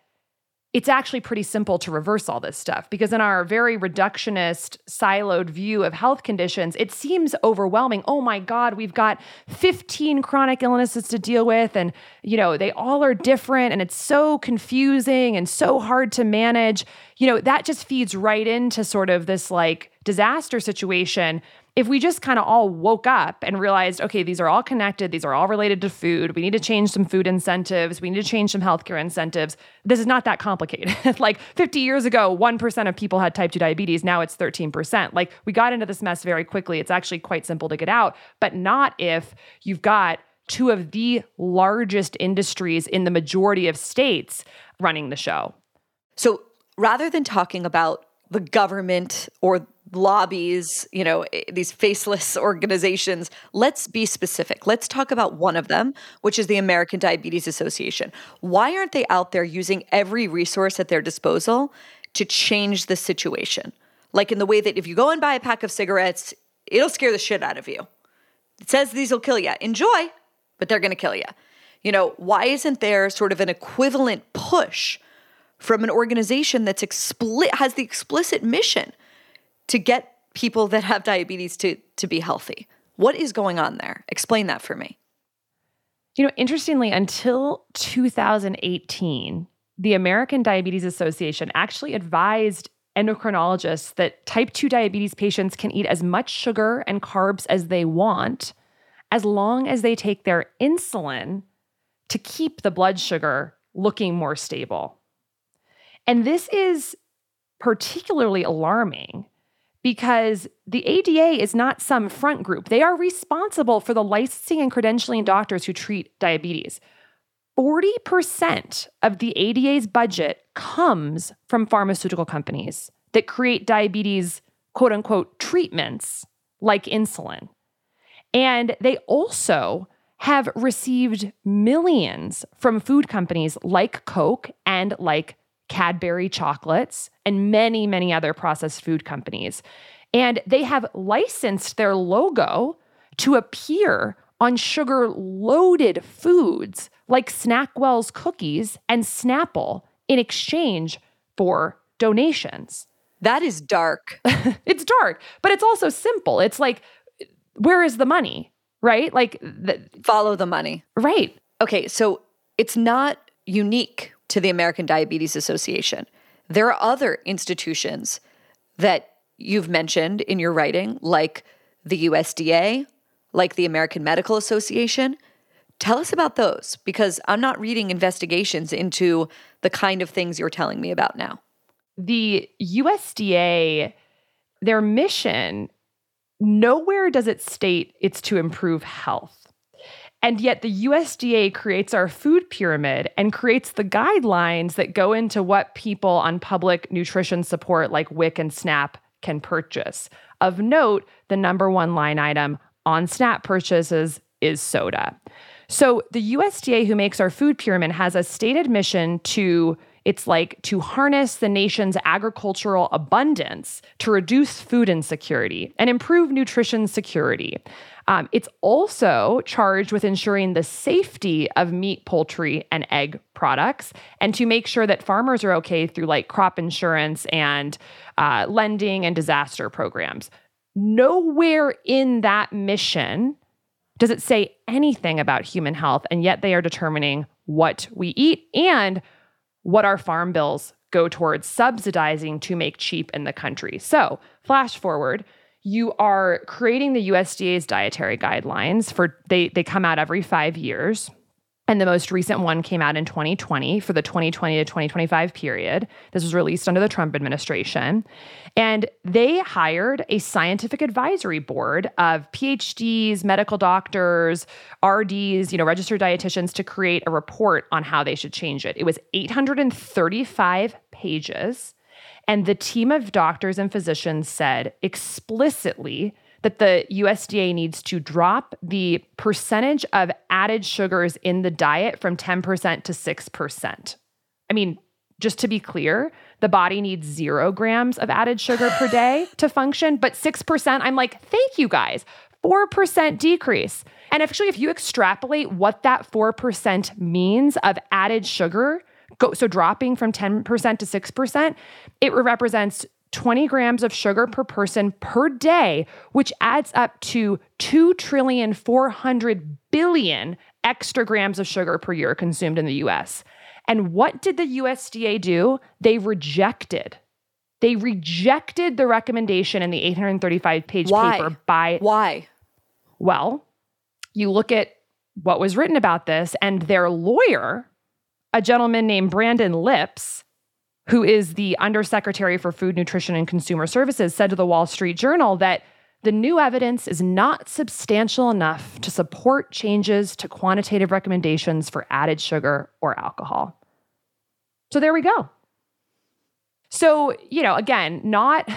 it's actually pretty simple to reverse all this stuff because in our very reductionist siloed view of health conditions it seems overwhelming. Oh my god we've got 15 chronic illnesses to deal with and you know they all are different and it's so confusing and so hard to manage. You know that just feeds right into sort of this like disaster situation if we just kind of all woke up and realized, okay, these are all connected, these are all related to food, we need to change some food incentives, we need to change some healthcare incentives, this is not that complicated. like 50 years ago, 1% of people had type 2 diabetes, now it's 13%. Like we got into this mess very quickly. It's actually quite simple to get out, but not if you've got two of the largest industries in the majority of states running the show. So rather than talking about the government or lobbies, you know, eh, these faceless organizations, let's be specific. Let's talk about one of them, which is the American Diabetes Association. Why aren't they out there using every resource at their disposal to change the situation? Like in the way that if you go and buy a pack of cigarettes, it'll scare the shit out of you. It says these will kill you. Enjoy, but they're going to kill you. You know, why isn't there sort of an equivalent push from an organization that's expli- has the explicit mission to get people that have diabetes to to be healthy? What is going on there? Explain that for me. You know, interestingly, until 2018, the American Diabetes Association actually advised endocrinologists that type 2 diabetes patients can eat as much sugar and carbs as they want as long as they take their insulin to keep the blood sugar looking more stable. And this is particularly alarming because the ADA is not some front group. They are responsible for the licensing and credentialing doctors who treat diabetes. 40% of the ADA's budget comes from pharmaceutical companies that create diabetes, quote unquote, treatments like insulin. And they also have received millions from food companies like Coke and like Cadbury chocolates, and many, many other processed food companies. And they have licensed their logo to appear on sugar loaded foods like Snackwell's cookies and Snapple in exchange for donations. That is dark. it's dark, but it's also simple. It's like, where is the money? Right? Like, the, follow the money. Right. Okay. So it's not unique to the American Diabetes Association. There are other institutions that you've mentioned in your writing, like the USDA, like the American Medical Association. Tell us about those because I'm not reading investigations into the kind of things you're telling me about now. The USDA, their mission, nowhere does it state it's to improve health. And yet the USDA creates our food pyramid and creates the guidelines that go into what people on public nutrition support like WIC and SNAP can purchase. Of note, the number one line item on SNAP purchases is soda. So the USDA, who makes our food pyramid, has a stated mission to it's like to harness the nation's agricultural abundance to reduce food insecurity and improve nutrition security. Um, it's also charged with ensuring the safety of meat, poultry, and egg products, and to make sure that farmers are okay through like crop insurance and uh, lending and disaster programs. Nowhere in that mission does it say anything about human health, and yet they are determining what we eat and what our farm bills go towards subsidizing to make cheap in the country. So, flash forward you are creating the USDA's dietary guidelines for they they come out every 5 years. And the most recent one came out in 2020 for the 2020 to 2025 period. This was released under the Trump administration. And they hired a scientific advisory board of PhDs, medical doctors, RDs, you know, registered dietitians to create a report on how they should change it. It was 835 pages. And the team of doctors and physicians said explicitly that the USDA needs to drop the percentage of added sugars in the diet from 10% to 6%. I mean, just to be clear, the body needs zero grams of added sugar per day to function, but 6%, I'm like, thank you guys. 4% decrease. And actually, if you extrapolate what that 4% means of added sugar go so dropping from 10% to 6%, it represents 20 grams of sugar per person per day, which adds up to 2 trillion 400 billion extra grams of sugar per year consumed in the US. And what did the USDA do? They rejected. They rejected the recommendation in the 835 page Why? paper by Why? well, you look at what was written about this, and their lawyer, a gentleman named Brandon Lipps, who is the Undersecretary for Food, Nutrition, and Consumer Services, said to the Wall Street Journal that the new evidence is not substantial enough to support changes to quantitative recommendations for added sugar or alcohol. So there we go. So, you know, again, not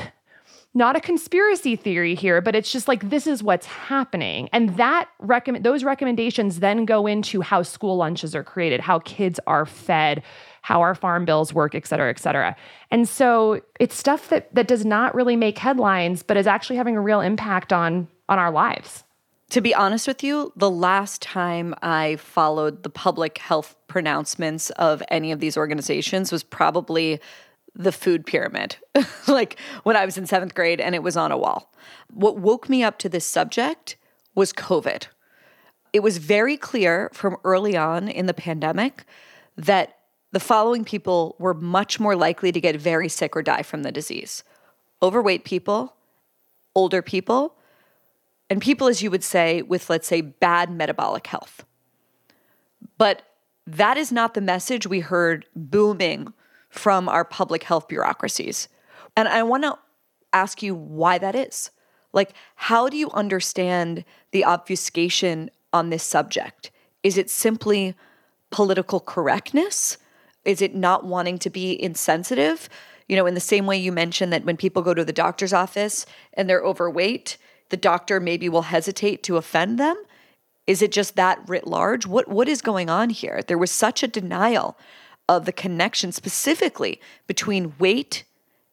not a conspiracy theory here, but it's just like this is what's happening. And that recommend those recommendations then go into how school lunches are created, how kids are fed, how our farm bills work, et cetera, et cetera. And so it's stuff that that does not really make headlines, but is actually having a real impact on on our lives. To be honest with you, the last time I followed the public health pronouncements of any of these organizations was probably the food pyramid, like when I was in seventh grade and it was on a wall. What woke me up to this subject was COVID. It was very clear from early on in the pandemic that the following people were much more likely to get very sick or die from the disease overweight people, older people, and people, as you would say, with, let's say, bad metabolic health. But that is not the message we heard booming from our public health bureaucracies. And I want to ask you why that is. Like, how do you understand the obfuscation on this subject? Is it simply political correctness? Is it not wanting to be insensitive? You know, in the same way you mentioned that when people go to the doctor's office and they're overweight, the doctor maybe will hesitate to offend them. Is it just that writ large? What what is going on here? There was such a denial of the connection specifically between weight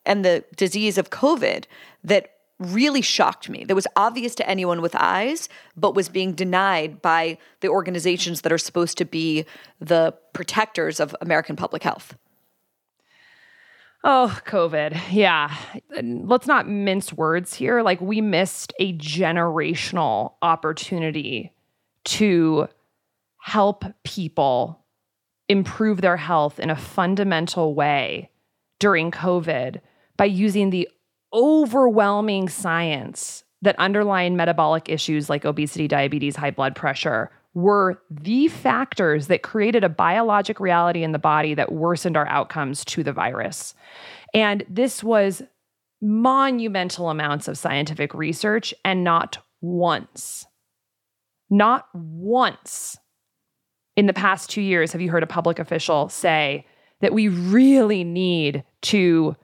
and the disease of COVID that really shocked me. That was obvious to anyone with eyes, but was being denied by the organizations that are supposed to be the protectors of American public health. Oh, COVID. Yeah. Let's not mince words here. Like, we missed a generational opportunity to help people improve their health in a fundamental way during COVID by using the overwhelming science that underlying metabolic issues like obesity, diabetes, high blood pressure were the factors that created a biologic reality in the body that worsened our outcomes to the virus. And this was monumental amounts of scientific research, and not once, not once in the past two years have you heard a public official say that we really need to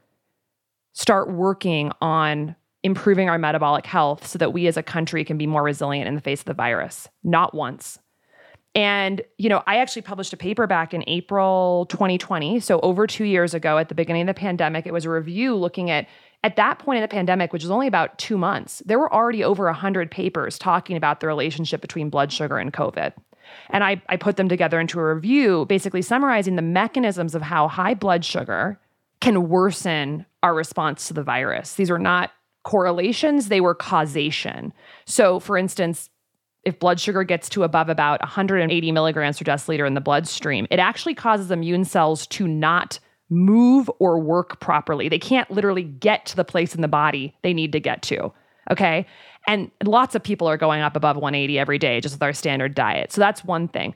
start working on improving our metabolic health so that we as a country can be more resilient in the face of the virus. Not once. And, you know, I actually published a paper back in April 2020. So, over two years ago, at the beginning of the pandemic, it was a review looking at, at that point in the pandemic, which was only about two months, there were already over 100 papers talking about the relationship between blood sugar and COVID. And I, I put them together into a review, basically summarizing the mechanisms of how high blood sugar can worsen our response to the virus. These were not correlations, they were causation. So, for instance, if blood sugar gets to above about 180 milligrams per deciliter in the bloodstream, it actually causes immune cells to not move or work properly. They can't literally get to the place in the body they need to get to. Okay. And lots of people are going up above 180 every day just with our standard diet. So that's one thing.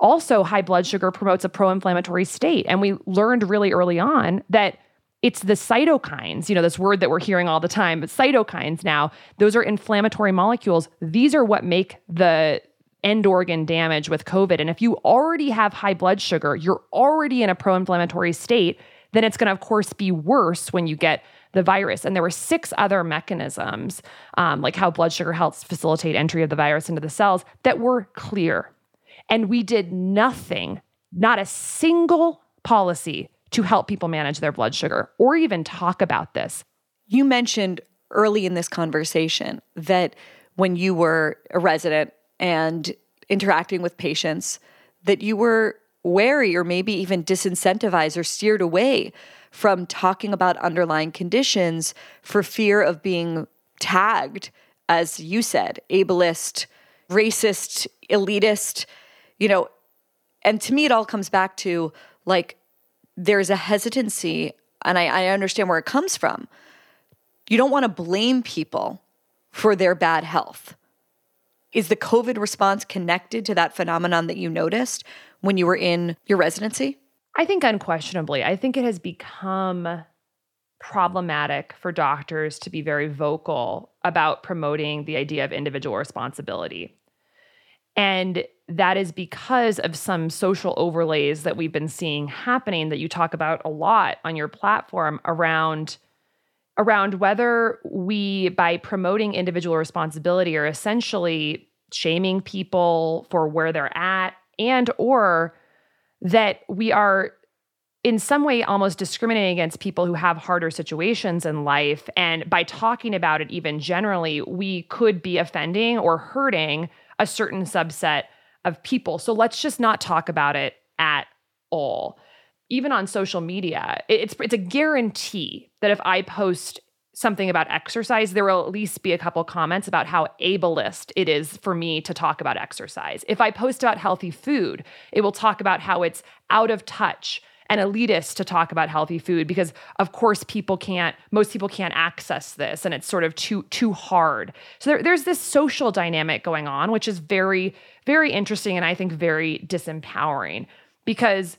Also, high blood sugar promotes a pro inflammatory state. And we learned really early on that it's the cytokines, you know, this word that we're hearing all the time, but cytokines now, those are inflammatory molecules. These are what make the end organ damage with COVID. And if you already have high blood sugar, you're already in a pro inflammatory state, then it's going to, of course, be worse when you get the virus. And there were six other mechanisms, um, like how blood sugar helps facilitate entry of the virus into the cells, that were clear. And we did nothing, not a single policy to help people manage their blood sugar or even talk about this. You mentioned early in this conversation that when you were a resident and interacting with patients, that you were wary or maybe even disincentivized or steered away from talking about underlying conditions for fear of being tagged, as you said, ableist, racist, elitist, you know. And to me, it all comes back to like there's a hesitancy, and I, I understand where it comes from. You don't want to blame people for their bad health. Is the COVID response connected to that phenomenon that you noticed when you were in your residency? I think unquestionably. I think it has become problematic for doctors to be very vocal about promoting the idea of individual responsibility. And that is because of some social overlays that we've been seeing happening that you talk about a lot on your platform around around whether we by promoting individual responsibility are essentially shaming people for where they're at and or that we are in some way almost discriminating against people who have harder situations in life. And by talking about it even generally we could be offending or hurting a certain subset of people. So let's just not talk about it at all. Even on social media, it's it's a guarantee that if I post something about exercise, there will at least be a couple comments about how ableist it is for me to talk about exercise. If I post about healthy food, it will talk about how it's out of touch and elitist to talk about healthy food because of course people can't most people can't access this and it's sort of too too hard so there, there's this social dynamic going on which is very very interesting and i think very disempowering because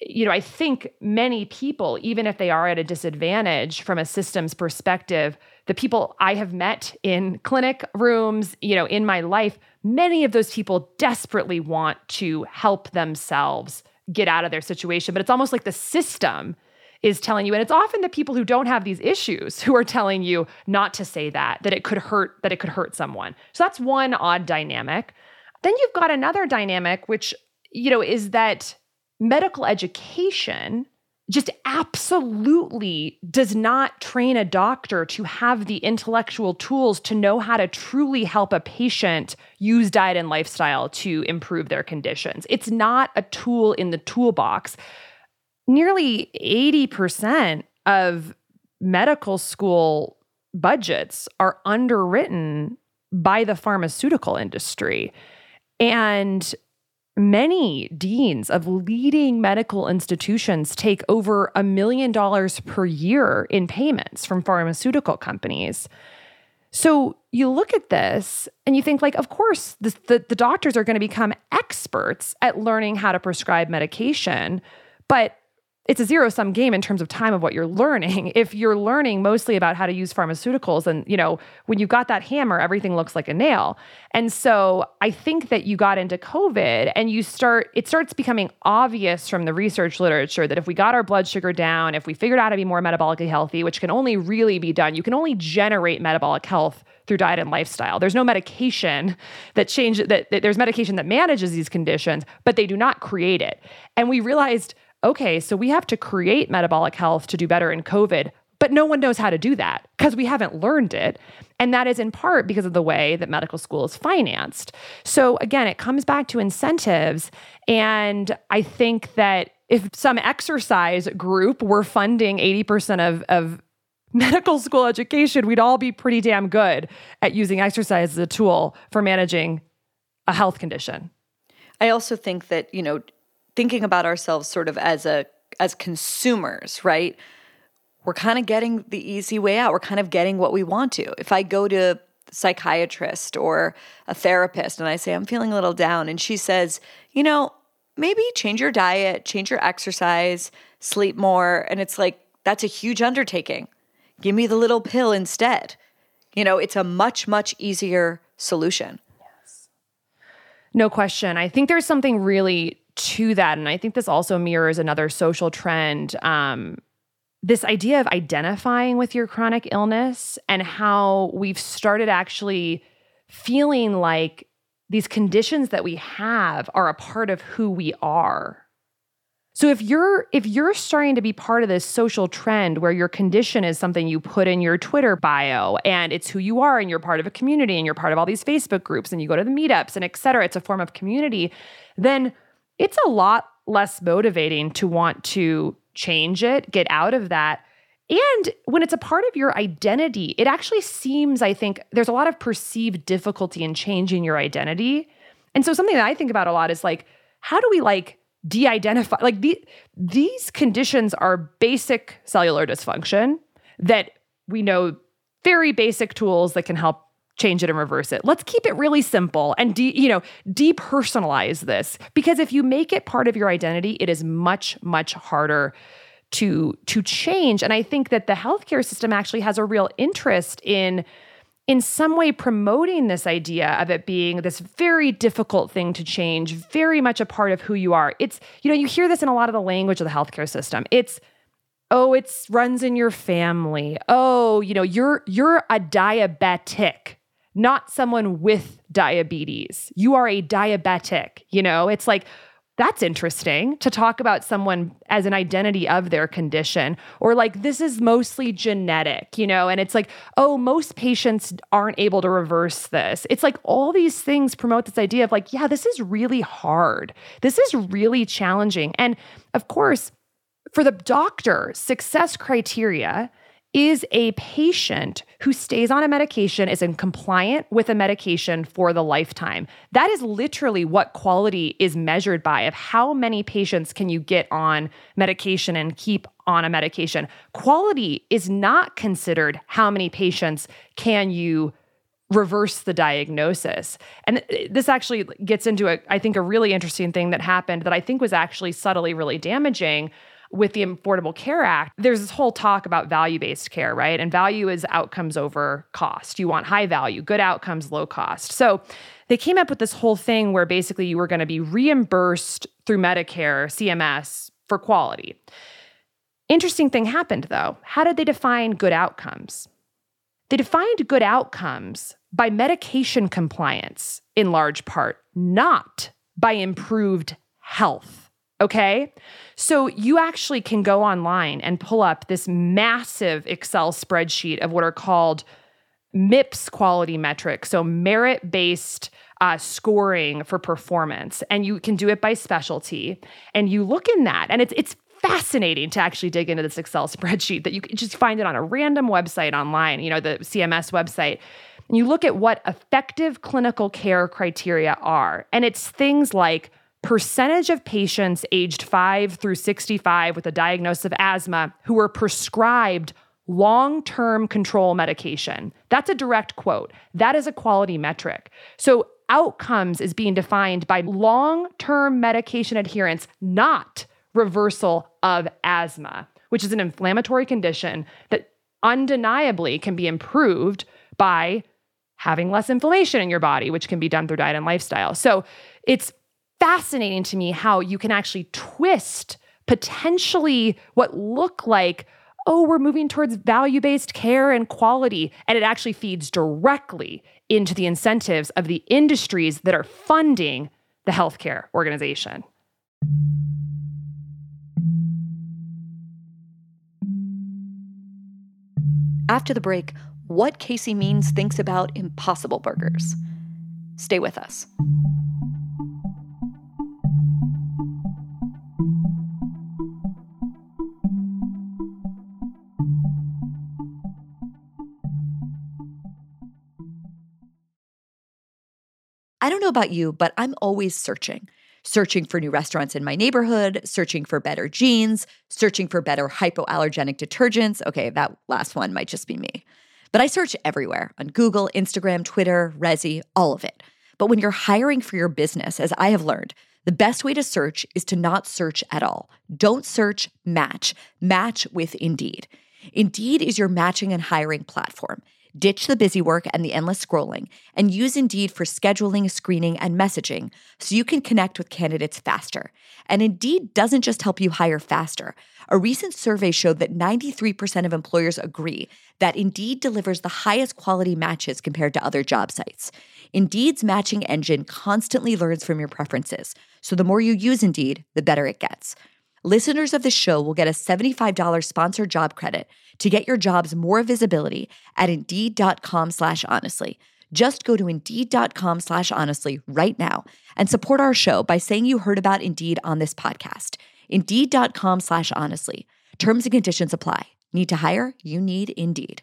you know, I think many people, even if they are at a disadvantage from a systems perspective, the people I have met in clinic rooms, you know, in my life, many of those people desperately want to help themselves get out of their situation. But it's almost like the system is telling you, and it's often the people who don't have these issues who are telling you not to say that, that it could hurt, that it could hurt someone. So that's one odd dynamic. Then you've got another dynamic, which, you know, is that medical education just absolutely does not train a doctor to have the intellectual tools to know how to truly help a patient use diet and lifestyle to improve their conditions. It's not a tool in the toolbox. Nearly 80% of medical school budgets are underwritten by the pharmaceutical industry. And Many deans of leading medical institutions take over a million dollars per year in payments from pharmaceutical companies. So you look at this and you think, like, of course, the, the, the doctors are going to become experts at learning how to prescribe medication, but it's a zero sum game in terms of time of what you're learning. If you're learning mostly about how to use pharmaceuticals and, you know, when you've got that hammer, everything looks like a nail. And so I think that you got into COVID and you start, it starts becoming obvious from the research literature that if we got our blood sugar down, if we figured out how to be more metabolically healthy, which can only really be done, you can only generate metabolic health through diet and lifestyle. There's no medication that change that, that there's medication that manages these conditions, but they do not create it. And we realized okay, so we have to create metabolic health to do better in COVID, but no one knows how to do that because we haven't learned it. And that is in part because of the way that medical school is financed. So again, it comes back to incentives. And I think that if some exercise group were funding 80% of, of medical school education, we'd all be pretty damn good at using exercise as a tool for managing a health condition. I also think that, you know, thinking about ourselves sort of as a as consumers, right? We're kind of getting the easy way out. We're kind of getting what we want to. If I go to a psychiatrist or a therapist and I say I'm feeling a little down and she says, "You know, maybe change your diet, change your exercise, sleep more." And it's like that's a huge undertaking. Give me the little pill instead. You know, it's a much much easier solution. No question. I think there's something really to that. And I think this also mirrors another social trend. Um, this idea of identifying with your chronic illness and how we've started actually feeling like these conditions that we have are a part of who we are. So if you're if you're starting to be part of this social trend where your condition is something you put in your Twitter bio and it's who you are and you're part of a community and you're part of all these Facebook groups and you go to the meetups and et cetera, it's a form of community, then it's a lot less motivating to want to change it, get out of that. And when it's a part of your identity, it actually seems, I think, there's a lot of perceived difficulty in changing your identity. And so something that I think about a lot is like, how do we like de-identify like the, these conditions are basic cellular dysfunction that we know very basic tools that can help change it and reverse it. Let's keep it really simple and de, you know, depersonalize this because if you make it part of your identity, it is much much harder to to change and I think that the healthcare system actually has a real interest in in some way promoting this idea of it being this very difficult thing to change, very much a part of who you are. It's, you know, you hear this in a lot of the language of the healthcare system. It's, oh, it runs in your family. Oh, you know, you're you're a diabetic, not someone with diabetes. You are a diabetic, you know? It's like that's interesting to talk about someone as an identity of their condition or like this is mostly genetic you know and it's like oh most patients aren't able to reverse this it's like all these things promote this idea of like yeah this is really hard this is really challenging and of course for the doctor success criteria is a patient who stays on a medication, is in compliant with a medication for the lifetime. That is literally what quality is measured by of how many patients can you get on medication and keep on a medication. Quality is not considered how many patients can you reverse the diagnosis. And this actually gets into a I think a really interesting thing that happened that I think was actually subtly really damaging with the Affordable Care Act, there's this whole talk about value based care, right? And value is outcomes over cost. You want high value, good outcomes, low cost. So they came up with this whole thing where basically you were going to be reimbursed through Medicare, CMS for quality. Interesting thing happened though. How did they define good outcomes? They defined good outcomes by medication compliance in large part, not by improved health. Okay. So you actually can go online and pull up this massive Excel spreadsheet of what are called MIPS quality metrics. So merit based uh, scoring for performance. And you can do it by specialty. And you look in that, and it's, it's fascinating to actually dig into this Excel spreadsheet that you can just find it on a random website online, you know, the CMS website. And you look at what effective clinical care criteria are. And it's things like percentage of patients aged 5 through 65 with a diagnosis of asthma who were prescribed long term control medication. That's a direct quote. That is a quality metric. So, outcomes is being defined by long term medication adherence, not reversal of asthma, which is an inflammatory condition that undeniably can be improved by having less inflammation in your body, which can be done through diet and lifestyle. So, it's fascinating to me how you can actually twist potentially what look like oh we're moving towards value-based care and quality and it actually feeds directly into the incentives of the industries that are funding the healthcare organization After the break, what Casey Means thinks about impossible burgers. Stay with us. Don't know about you, but I'm always searching. Searching for new restaurants in my neighborhood, searching for better jeans, searching for better hypoallergenic detergents. Okay, that last one might just be me. But I search everywhere on Google, Instagram, Twitter, Resy, all of it. But when you're hiring for your business, as I have learned, the best way to search is to not search at all. Don't search, match. Match with Indeed. Indeed is your matching and hiring platform. Ditch the busy work and the endless scrolling and use Indeed for scheduling, screening, and messaging so you can connect with candidates faster. And Indeed doesn't just help you hire faster. A recent survey showed that 93% of employers agree that Indeed delivers the highest quality matches compared to other job sites. Indeed's matching engine constantly learns from your preferences, so the more you use Indeed, the better it gets. Listeners of the show will get a $75 sponsored job credit to get your jobs more visibility at Indeed.com slash honestly. Just go to Indeed.com slash honestly right now and support our show by saying you heard about Indeed on this podcast. Indeed.com slash honestly. Terms and conditions apply. Need to hire? You need Indeed.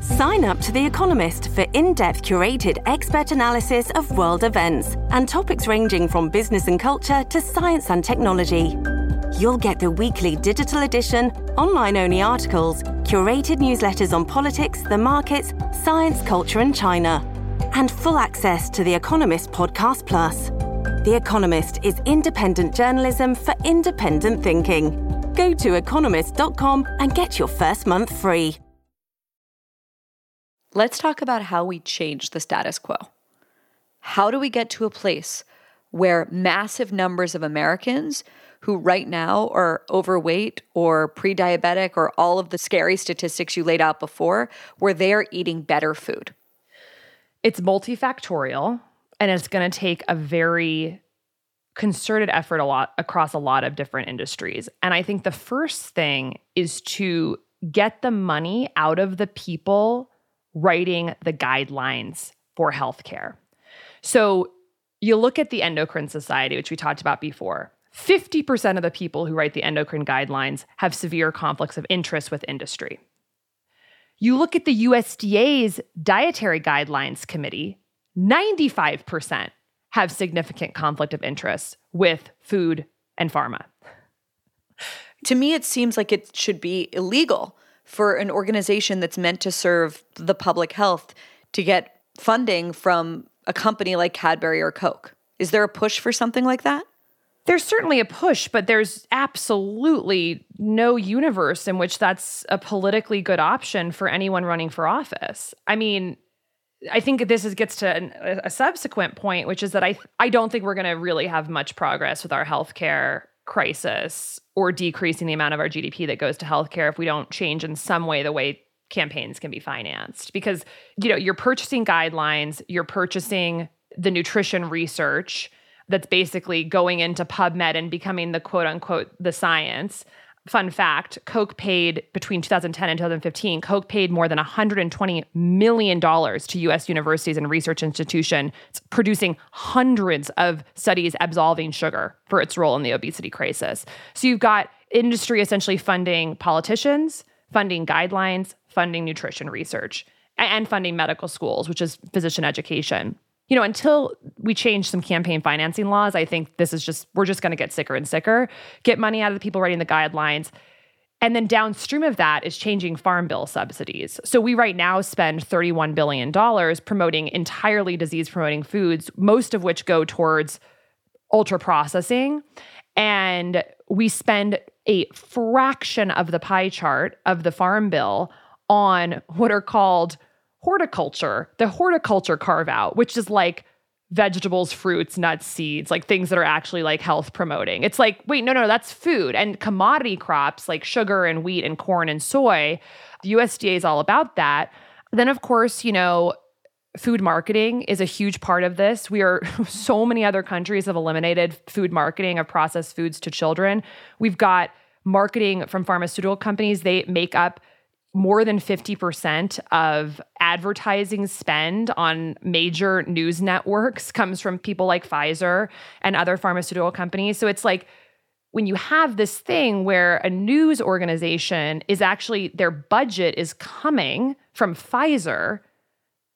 Sign up to The Economist for in depth curated expert analysis of world events and topics ranging from business and culture to science and technology. You'll get the weekly digital edition, online only articles, curated newsletters on politics, the markets, science, culture, and China, and full access to The Economist Podcast Plus. The Economist is independent journalism for independent thinking. Go to economist.com and get your first month free. Let's talk about how we change the status quo. How do we get to a place where massive numbers of Americans who right now are overweight or pre diabetic or all of the scary statistics you laid out before, where they're eating better food? It's multifactorial and it's going to take a very concerted effort a lot across a lot of different industries. And I think the first thing is to get the money out of the people writing the guidelines for healthcare. So you look at the Endocrine Society, which we talked about before. 50% of the people who write the endocrine guidelines have severe conflicts of interest with industry. You look at the USDA's Dietary Guidelines Committee, 95% have significant conflict of interest with food and pharma. To me, it seems like it should be illegal for an organization that's meant to serve the public health to get funding from a company like Cadbury or Coke. Is there a push for something like that? There's certainly a push, but there's absolutely no universe in which that's a politically good option for anyone running for office. I mean, I think this is, gets to an, a subsequent point, which is that I I don't think we're going to really have much progress with our healthcare crisis or decreasing the amount of our GDP that goes to healthcare if we don't change in some way the way campaigns can be financed. Because you know you're purchasing guidelines, you're purchasing the nutrition research that's basically going into PubMed and becoming the quote unquote the science. Fun fact Coke paid between 2010 and 2015, Coke paid more than $120 million to US universities and research institutions, producing hundreds of studies absolving sugar for its role in the obesity crisis. So you've got industry essentially funding politicians, funding guidelines, funding nutrition research, and funding medical schools, which is physician education you know, until we change some campaign financing laws, I think this is just, we're just going to get sicker and sicker. Get money out of the people writing the guidelines. And then downstream of that is changing farm bill subsidies. So we right now spend $31 billion promoting entirely disease promoting foods, most of which go towards ultra processing. And we spend a fraction of the pie chart of the farm bill on what are called horticulture, the horticulture carve out, which is like vegetables, fruits, nuts, seeds, like things that are actually like health promoting. It's like, wait, no, no, that's food. And commodity crops like sugar and wheat and corn and soy, the USDA is all about that. Then, of course, you know, food marketing is a huge part of this. We are so many other countries have eliminated food marketing of processed foods to children. We've got marketing from pharmaceutical companies, they make up more than 50% of advertising spend on major news networks comes from people like Pfizer and other pharmaceutical companies. So it's like when you have this thing where a news organization is actually their budget is coming from Pfizer,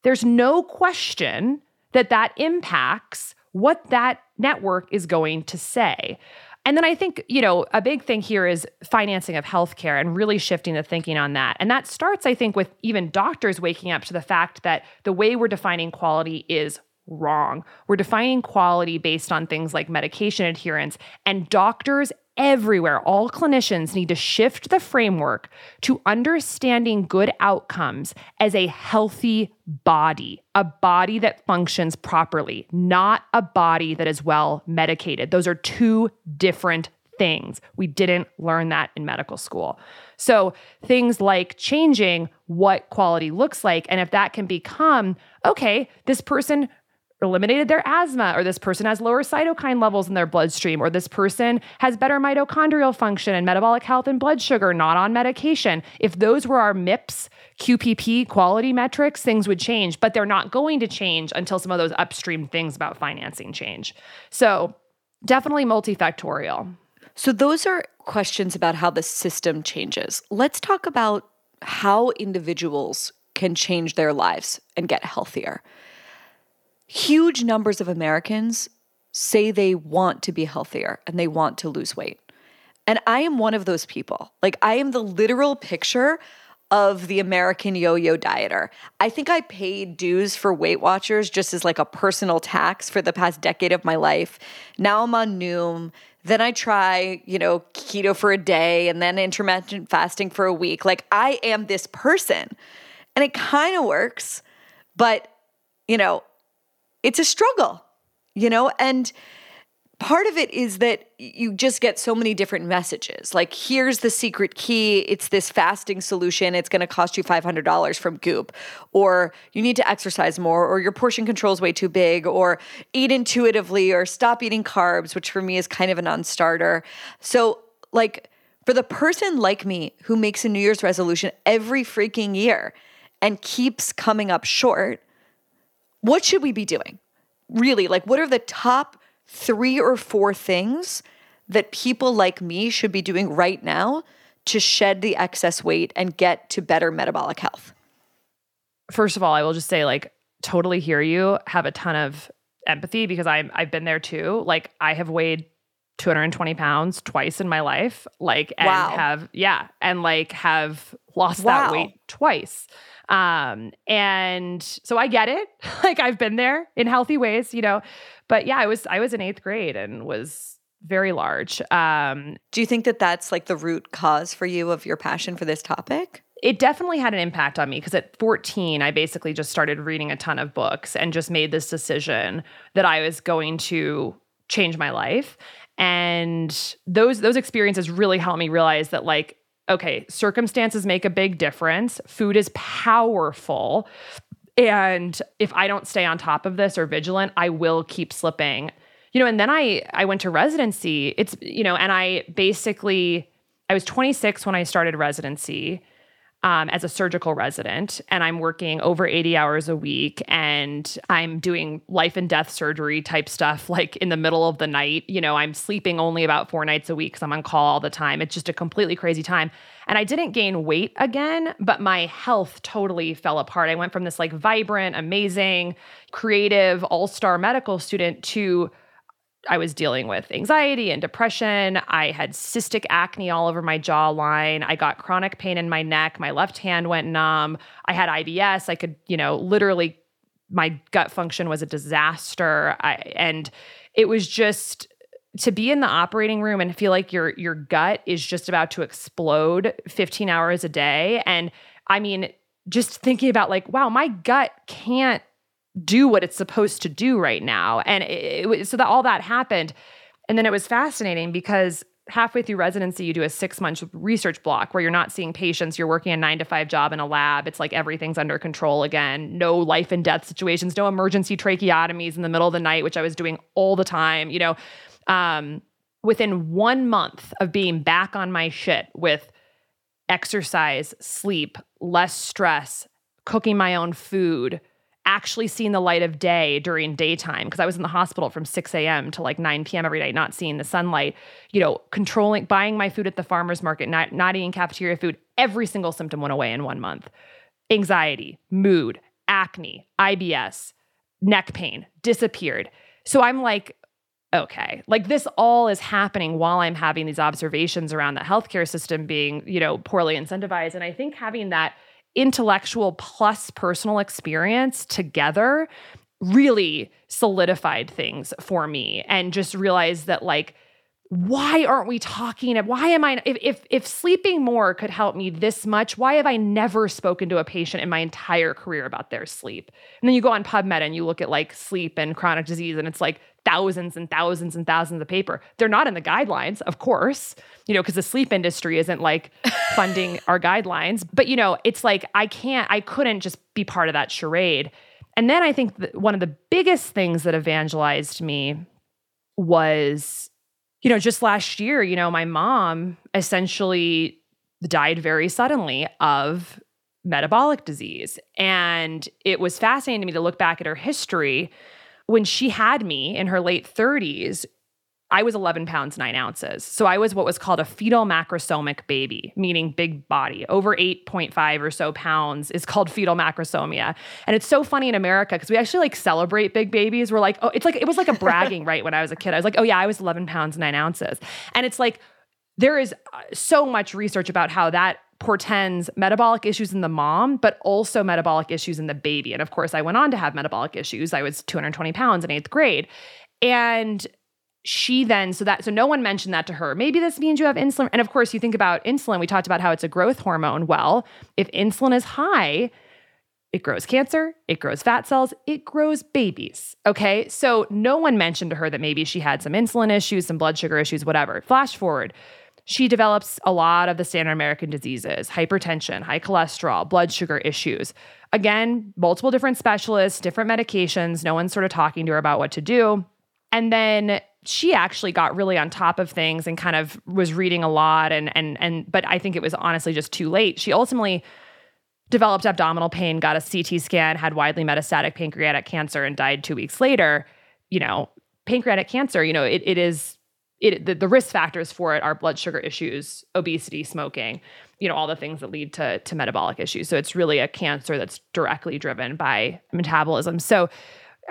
there's no question that that impacts what that network is going to say. And then I think, you know, a big thing here is financing of healthcare and really shifting the thinking on that. And that starts, I think, with even doctors waking up to the fact that the way we're defining quality is wrong. We're defining quality based on things like medication adherence, and doctors everywhere, all clinicians need to shift the framework to understanding good outcomes as a healthy body, a body that functions properly, not a body that is well medicated. Those are two different things. We didn't learn that in medical school. So, things like changing what quality looks like, and if that can become, okay, this person eliminated their asthma, or this person has lower cytokine levels in their bloodstream, or this person has better mitochondrial function and metabolic health and blood sugar, not on medication. If those were our MIPS, QPP quality metrics, things would change, but they're not going to change until some of those upstream things about financing change. So, definitely multifactorial. So, those are questions about how the system changes. Let's talk about how individuals can change their lives and get healthier. Huge numbers of Americans say they want to be healthier and they want to lose weight. And I am one of those people. Like, I am the literal picture of the American yo yo dieter. I think I paid dues for Weight Watchers just as like a personal tax for the past decade of my life. Now I'm on Noom. Then I try, you know, keto for a day and then intermittent fasting for a week. Like, I am this person. And it kind of works, but, you know, it's a struggle, you know? And part of it is that you just get so many different messages. Like, here's the secret key it's this fasting solution. It's going to cost you $500 from Goop. Or you need to exercise more, or your portion control is way too big, or eat intuitively, or stop eating carbs, which for me is kind of a non starter. So, like, for the person like me who makes a New Year's resolution every freaking year and keeps coming up short, what should we be doing? Really, like, what are the top three or four things that people like me should be doing right now to shed the excess weight and get to better metabolic health? First of all, I will just say, like, totally hear you, have a ton of empathy because I'm I've been there too. Like, I have weighed 220 pounds twice in my life, like, and Wow. have, yeah, and like have lost Wow. that weight twice. Um, and so I get it. like, I've been there in healthy ways, you know, but yeah, I was, I was in eighth grade and was very large. Um, Do you think that that's like the root cause for you of your passion for this topic? it definitely had an impact on me because at 14 i basically just started reading a ton of books and just made this decision that i was going to change my life and those those experiences really helped me realize that like okay circumstances make a big difference. Food is powerful. And if i don't stay on top of this or vigilant i will keep slipping. You know and then i i went to residency. It's you know and i basically i was 26 when i started residency um, as a surgical resident, and I'm working over 80 hours a week, and I'm doing life and death surgery type stuff like in the middle of the night. You know, I'm sleeping only about four nights a week because I'm on call all the time. It's just a completely crazy time. And I didn't gain weight again, but my health totally fell apart. I went from this like vibrant, amazing, creative, all star medical student to I was dealing with anxiety and depression. I had cystic acne all over my jawline. I got chronic pain in my neck. My left hand went numb. I had IBS. I could, you know, literally, my gut function was a disaster. I, and it was just to be in the operating room and feel like your your gut is just about to explode 15 hours a day. And I mean, just thinking about like, wow, my gut can't do what it's supposed to do right now. And it, it so that all that happened. And then it was fascinating because halfway through residency, you do a six month research block where you're not seeing patients, you're working a nine to five job in a lab. It's like everything's under control again. No life and death situations, no emergency tracheotomies in the middle of the night, which I was doing all the time. You know, um, within one month of being back on my shit with exercise, sleep, less stress, cooking my own food, actually seeing the light of day during daytime because I was in the hospital from 6 a.m. to like 9 p.m. every night, not seeing the sunlight, you know, controlling, buying my food at the farmer's market, not, not eating cafeteria food. Every single symptom went away in one month anxiety, mood, acne, IBS, neck pain disappeared. So I'm like, okay, like this all is happening while I'm having these observations around the healthcare system being, you know, poorly incentivized. And I think having that intellectual plus personal experience together really solidified things for me and just realized that like why aren't we talking why am i if, if if sleeping more could help me this much why have i never spoken to a patient in my entire career about their sleep? And then you go on pubmed and you look at like sleep and chronic disease and it's like thousands and thousands and thousands of paper. They're not in the guidelines of course you know because the sleep industry isn't like funding our guidelines. But you know it's like i can't i couldn't just be part of that charade. And then I think that one of the biggest things that evangelized me was, you know, just last year, you know, my mom essentially died very suddenly of metabolic disease. And it was fascinating to me to look back at her history. When she had me in her late 30s, I was 11 pounds, nine ounces. So I was what was called a fetal macrosomic baby, meaning big body. Over 8.5 or so pounds is called fetal macrosomia. And it's so funny in America because we actually like celebrate big babies. We're like, oh, it's like, it was like a bragging right when I was a kid. I was like, oh yeah, I was 11 pounds, nine ounces. And it's like, there is uh, so much research about how that portends metabolic issues in the mom, but also metabolic issues in the baby. And of course, I went on to have metabolic issues. I was 220 pounds in eighth grade. And she then so that so no one mentioned that to her. Maybe this means you have insulin. And of course you think about insulin. We talked about how it's a growth hormone. Well if insulin is high it grows cancer it grows fat cells it grows babies okay? So no one mentioned to her that maybe she had some insulin issues some blood sugar issues whatever. Flash forward. She develops a lot of the standard American diseases hypertension, high cholesterol, blood sugar issues. Again, multiple different specialists, different medications. No one's sort of talking to her about what to do. And then she actually got really on top of things and kind of was reading a lot and and and but I think it was honestly just too late. She ultimately developed abdominal pain, got a CT scan, had widely metastatic pancreatic cancer and died 2 weeks later. You know, pancreatic cancer, you know, it, it is it the, the risk factors for it are blood sugar issues, obesity, smoking, you know, all the things that lead to to metabolic issues. So it's really a cancer that's directly driven by metabolism. So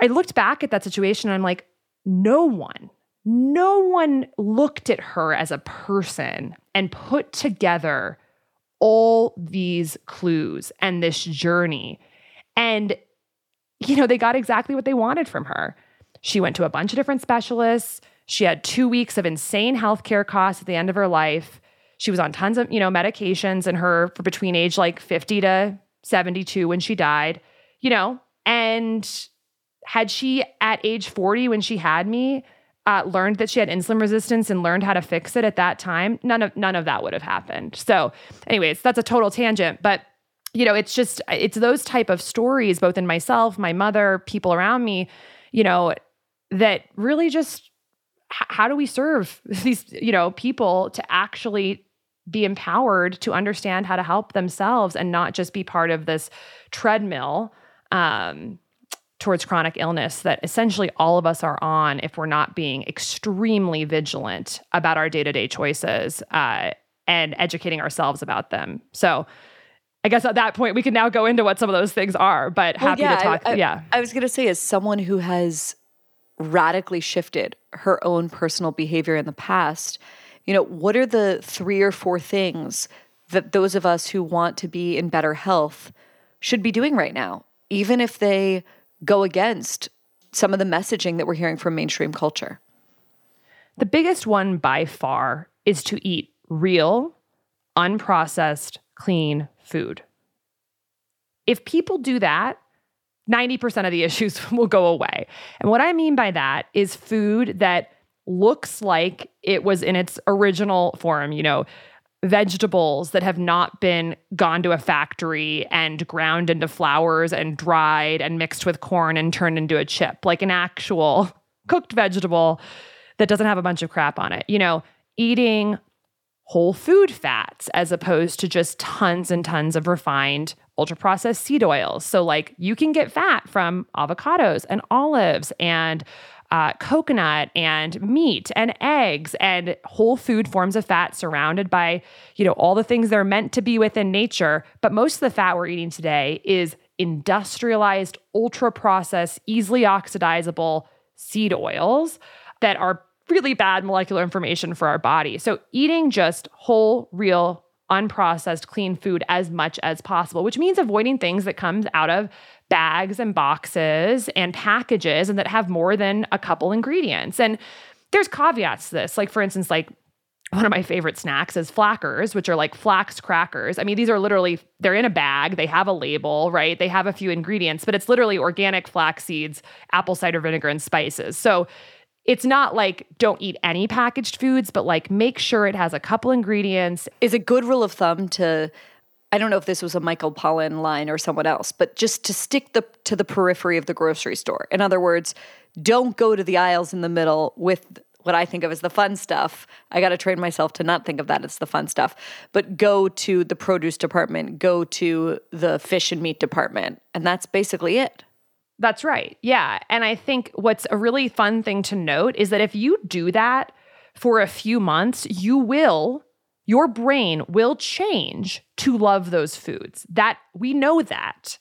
I looked back at that situation and I'm like, no one no one looked at her as a person and put together all these clues and this journey. And, you know, they got exactly what they wanted from her. She went to a bunch of different specialists. She had two weeks of insane healthcare costs at the end of her life. She was on tons of, you know, medications in her for between age like 50 to 72 when she died, you know, and had she at age 40 when she had me uh, learned that she had insulin resistance and learned how to fix it at that time, none of none of that would have happened. So, anyways, that's a total tangent, but you know, it's just it's those type of stories, both in myself, my mother, people around me, you know, that really just how do we serve these you know people to actually be empowered to understand how to help themselves and not just be part of this treadmill um, towards chronic illness that essentially all of us are on if we're not being extremely vigilant about our day to day choices uh, and educating ourselves about them. So, I guess at that point we can now go into what some of those things are, but Well, happy yeah, to talk. I, I- yeah. I was going to say, as someone who has radically shifted her own personal behavior in the past, you know, what are the three or four things that those of us who want to be in better health should be doing right now, even if they go against some of the messaging that we're hearing from mainstream culture? The biggest one by far is to eat real, unprocessed, clean food. If people do that, 90% of the issues will go away. And what I mean by that is food that looks like it was in its original form, you know, vegetables that have not been gone to a factory and ground into flours and dried and mixed with corn and turned into a chip, like an actual cooked vegetable that doesn't have a bunch of crap on it. You know, eating whole food fats as opposed to just tons and tons of refined ultra processed seed oils. So, like, you can get fat from avocados and olives and uh, coconut and meat and eggs and whole food forms of fat surrounded by, you know, all the things they're meant to be within nature. But most of the fat we're eating today is industrialized, ultra processed, easily oxidizable seed oils that are really bad molecular information for our body. So eating just whole, real, unprocessed, clean food as much as possible, which means avoiding things that comes out of bags and boxes and packages and that have more than a couple ingredients. And there's caveats to this. Like for instance, like one of my favorite snacks is flackers, which are like flax crackers. I mean, these are literally, they're in a bag, they have a label, right? They have a few ingredients, but it's literally organic flax seeds, apple cider vinegar, and spices. So it's not like don't eat any packaged foods, but like make sure it has a couple ingredients. Is a good rule of thumb to I don't know if this was a Michael Pollan line or someone else, but just to stick the to the periphery of the grocery store. In other words, don't go to the aisles in the middle with what I think of as the fun stuff. I got to train myself to not think of that as the fun stuff, but go to the produce department, go to the fish and meat department, and that's basically it. That's right. Yeah. And I think what's a really fun thing to note is that if you do that for a few months, you will, your brain will change to love those foods. That we know that.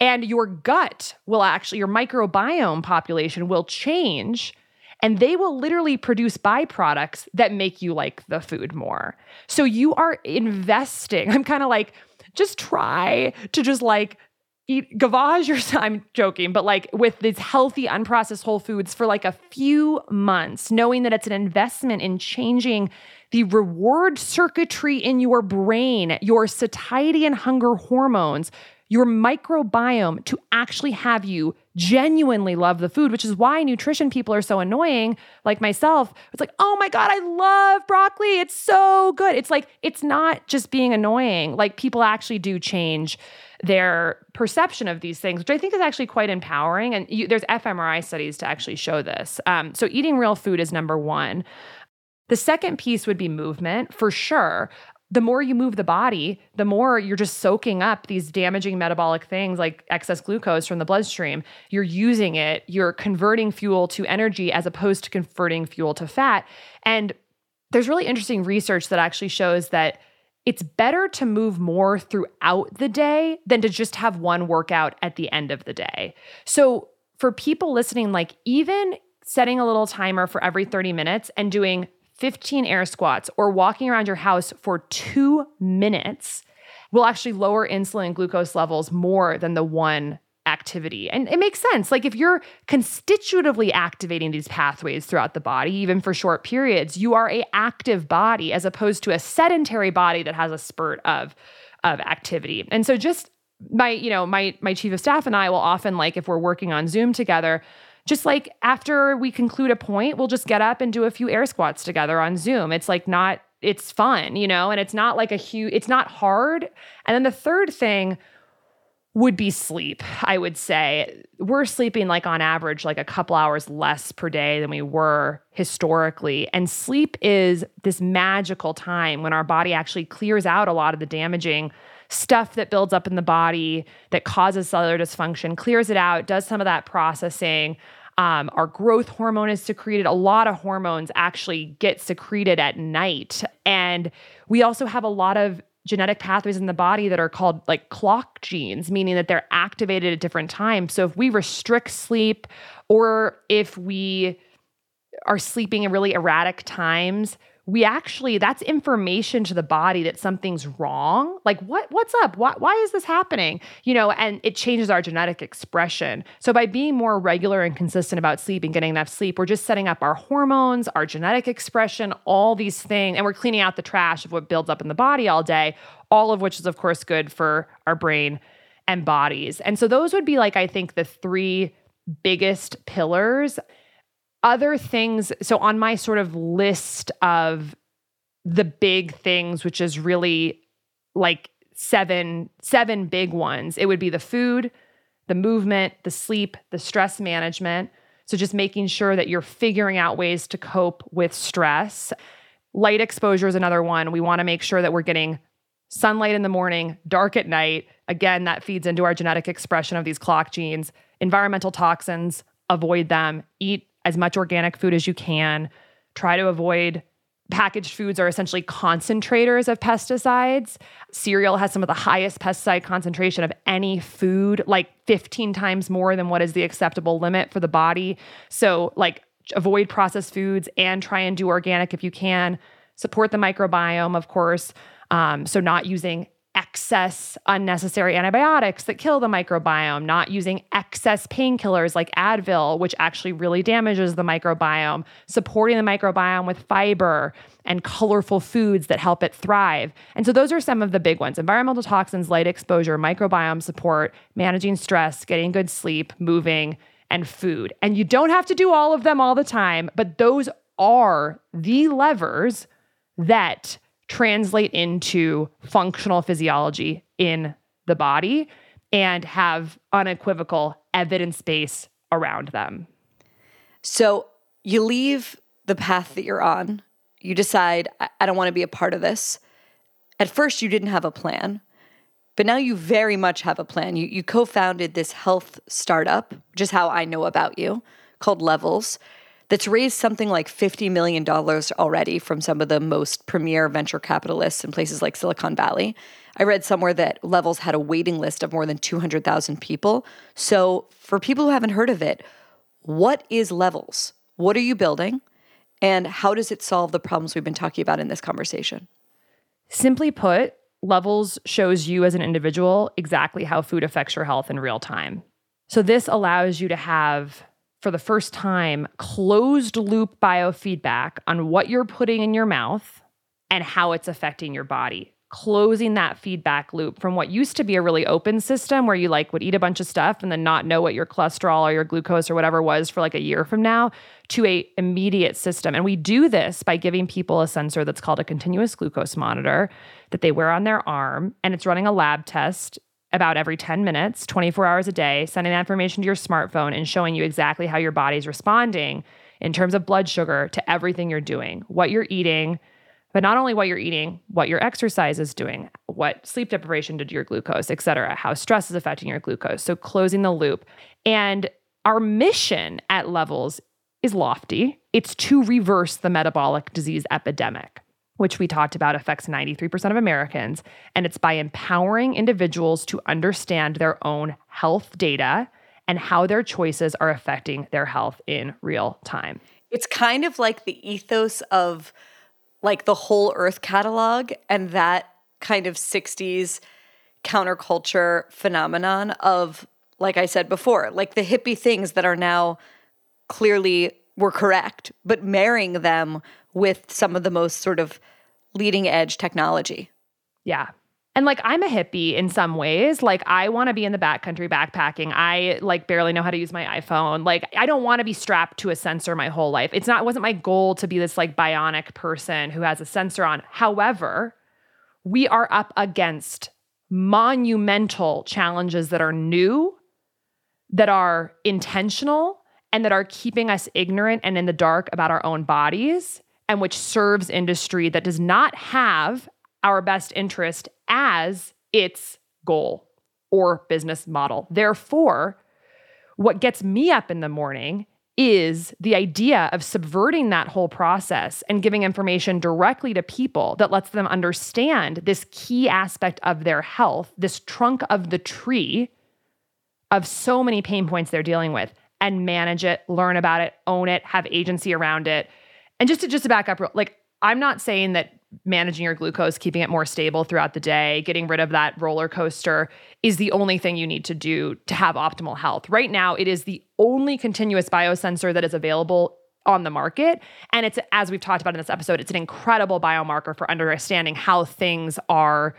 And your gut will actually, your microbiome population will change and they will literally produce byproducts that make you like the food more. So you are investing. I'm kind of like, just try to just like eat gavage yourself. I'm joking, but like with these healthy, unprocessed whole foods for like a few months, knowing that it's an investment in changing the reward circuitry in your brain, your satiety and hunger hormones, your microbiome to actually have you genuinely love the food, which is why nutrition people are so annoying, like myself. It's like, oh my God, I love broccoli. It's so good. It's like, it's not just being annoying. Like, people actually do change their perception of these things, which I think is actually quite empowering. And you, there's fMRI studies to actually show this. Um, so, eating real food is number one. The second piece would be movement for sure the more you move the body, the more you're just soaking up these damaging metabolic things like excess glucose from the bloodstream. You're using it, you're converting fuel to energy as opposed to converting fuel to fat. And there's really interesting research that actually shows that it's better to move more throughout the day than to just have one workout at the end of the day. So, for people listening, like even setting a little timer for every 30 minutes and doing 15 air squats or walking around your house for two minutes will actually lower insulin and glucose levels more than the one activity. And it makes sense. Like if you're constitutively activating these pathways throughout the body, even for short periods, you are a active body as opposed to a sedentary body that has a spurt of of activity. And so just my, you know, my my chief of staff and I will often like if we're working on Zoom together, just like after we conclude a point, we'll just get up and do a few air squats together on Zoom. It's like not, it's fun, you know, and it's not like a huge, it's not hard. And then the third thing would be sleep, I would say. We're sleeping like on average, like a couple hours less per day than we were historically. And sleep is this magical time when our body actually clears out a lot of the damaging stuff that builds up in the body that causes cellular dysfunction, clears it out, does some of that processing. Um, our growth hormone is secreted. A lot of hormones actually get secreted at night. And we also have a lot of genetic pathways in the body that are called like clock genes, meaning that they're activated at different times. So if we restrict sleep or if we are sleeping in really erratic times, we actually that's information to the body that something's wrong. Like what what's up? Why, why is this happening? You know and it changes our genetic expression. So by being more regular and consistent about sleep and getting enough sleep we're just setting up our hormones our genetic expression all these things and we're cleaning out the trash of what builds up in the body all day all of which is of course good for our brain and bodies. And so those would be like i think the three biggest pillars other things so on my sort of list of the big things which is really like seven seven big ones it would be the food the movement the sleep the stress management. So just making sure that you're figuring out ways to cope with stress. Light exposure is another one. We want to make sure that we're getting sunlight in the morning dark at night. Again that feeds into our genetic expression of these clock genes. Environmental toxins avoid them. Eat as much organic food as you can. Try to avoid packaged foods are essentially concentrators of pesticides. Cereal has some of the highest pesticide concentration of any food, like 15 times more than what is the acceptable limit for the body. So, like, avoid processed foods and try and do organic if you can. Support the microbiome, of course. Um, so, not using excess unnecessary antibiotics that kill the microbiome, not using excess painkillers like Advil, which actually really damages the microbiome, supporting the microbiome with fiber and colorful foods that help it thrive. And so those are some of the big ones environmental toxins, light exposure, microbiome support, managing stress, getting good sleep, moving, and food. And you don't have to do all of them all the time, but those are the levers that translate into functional physiology in the body and have unequivocal evidence base around them. So you leave the path that you're on. You decide, I, don't want to be a part of this. At first, you didn't have a plan, but now you very much have a plan. You, you co founded this health startup, which is how I know about you, called Levels, that's raised something like $50 million already from some of the most premier venture capitalists in places like Silicon Valley. I read somewhere that Levels had a waiting list of more than 200,000 people. So, for people who haven't heard of it, what is Levels? What are you building? And how does it solve the problems we've been talking about in this conversation? Simply put, Levels shows you as an individual exactly how food affects your health in real time. So, this allows you to have, for the first time, closed loop biofeedback on what you're putting in your mouth and how it's affecting your body. Closing that feedback loop from what used to be a really open system where you like would eat a bunch of stuff and then not know what your cholesterol or your glucose or whatever was for like a year from now to a immediate system. And we do this by giving people a sensor that's called a continuous glucose monitor that they wear on their arm and it's running a lab test about every 10 minutes, 24 hours a day, sending that information to your smartphone and showing you exactly how your body's responding in terms of blood sugar to everything you're doing, what you're eating, but not only what you're eating, what your exercise is doing, what sleep deprivation did to your glucose, et cetera, how stress is affecting your glucose. So closing the loop. And our mission at Levels is lofty. It's to reverse the metabolic disease epidemic, which we talked about affects 93% of Americans. And it's by empowering individuals to understand their own health data and how their choices are affecting their health in real time. It's kind of like the ethos of like the whole Earth catalog and that kind of 60s counterculture phenomenon of, like I said before, like the hippie things that are now clearly were correct, but marrying them with some of the most sort of leading edge technology. Yeah. And like I'm a hippie in some ways. Like I want to be in the backcountry backpacking. I like barely know how to use my iPhone. Like I don't want to be strapped to a sensor my whole life. It's not wasn't my goal to be this like bionic person who has a sensor on. However, we are up against monumental challenges that are new, that are intentional, and that are keeping us ignorant and in the dark about our own bodies, and which serves industry that does not have our best interest as its goal or business model. Therefore, what gets me up in the morning is the idea of subverting that whole process and giving information directly to people that lets them understand this key aspect of their health, this trunk of the tree of so many pain points they're dealing with and manage it, learn about it, own it, have agency around it. And just to just to back up like I'm not saying that managing your glucose, keeping it more stable throughout the day, getting rid of that roller coaster is the only thing you need to do to have optimal health. Right now, it is the only continuous biosensor that is available on the market. And it's, as we've talked about in this episode, it's an incredible biomarker for understanding how things are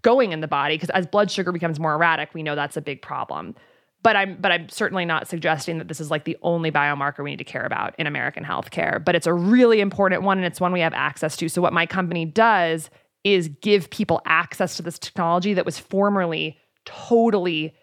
going in the body. Because as blood sugar becomes more erratic, we know that's a big problem but I'm but I'm certainly not suggesting that this is like the only biomarker we need to care about in American healthcare, but it's a really important one and it's one we have access to. So what my company does is give people access to this technology that was formerly totally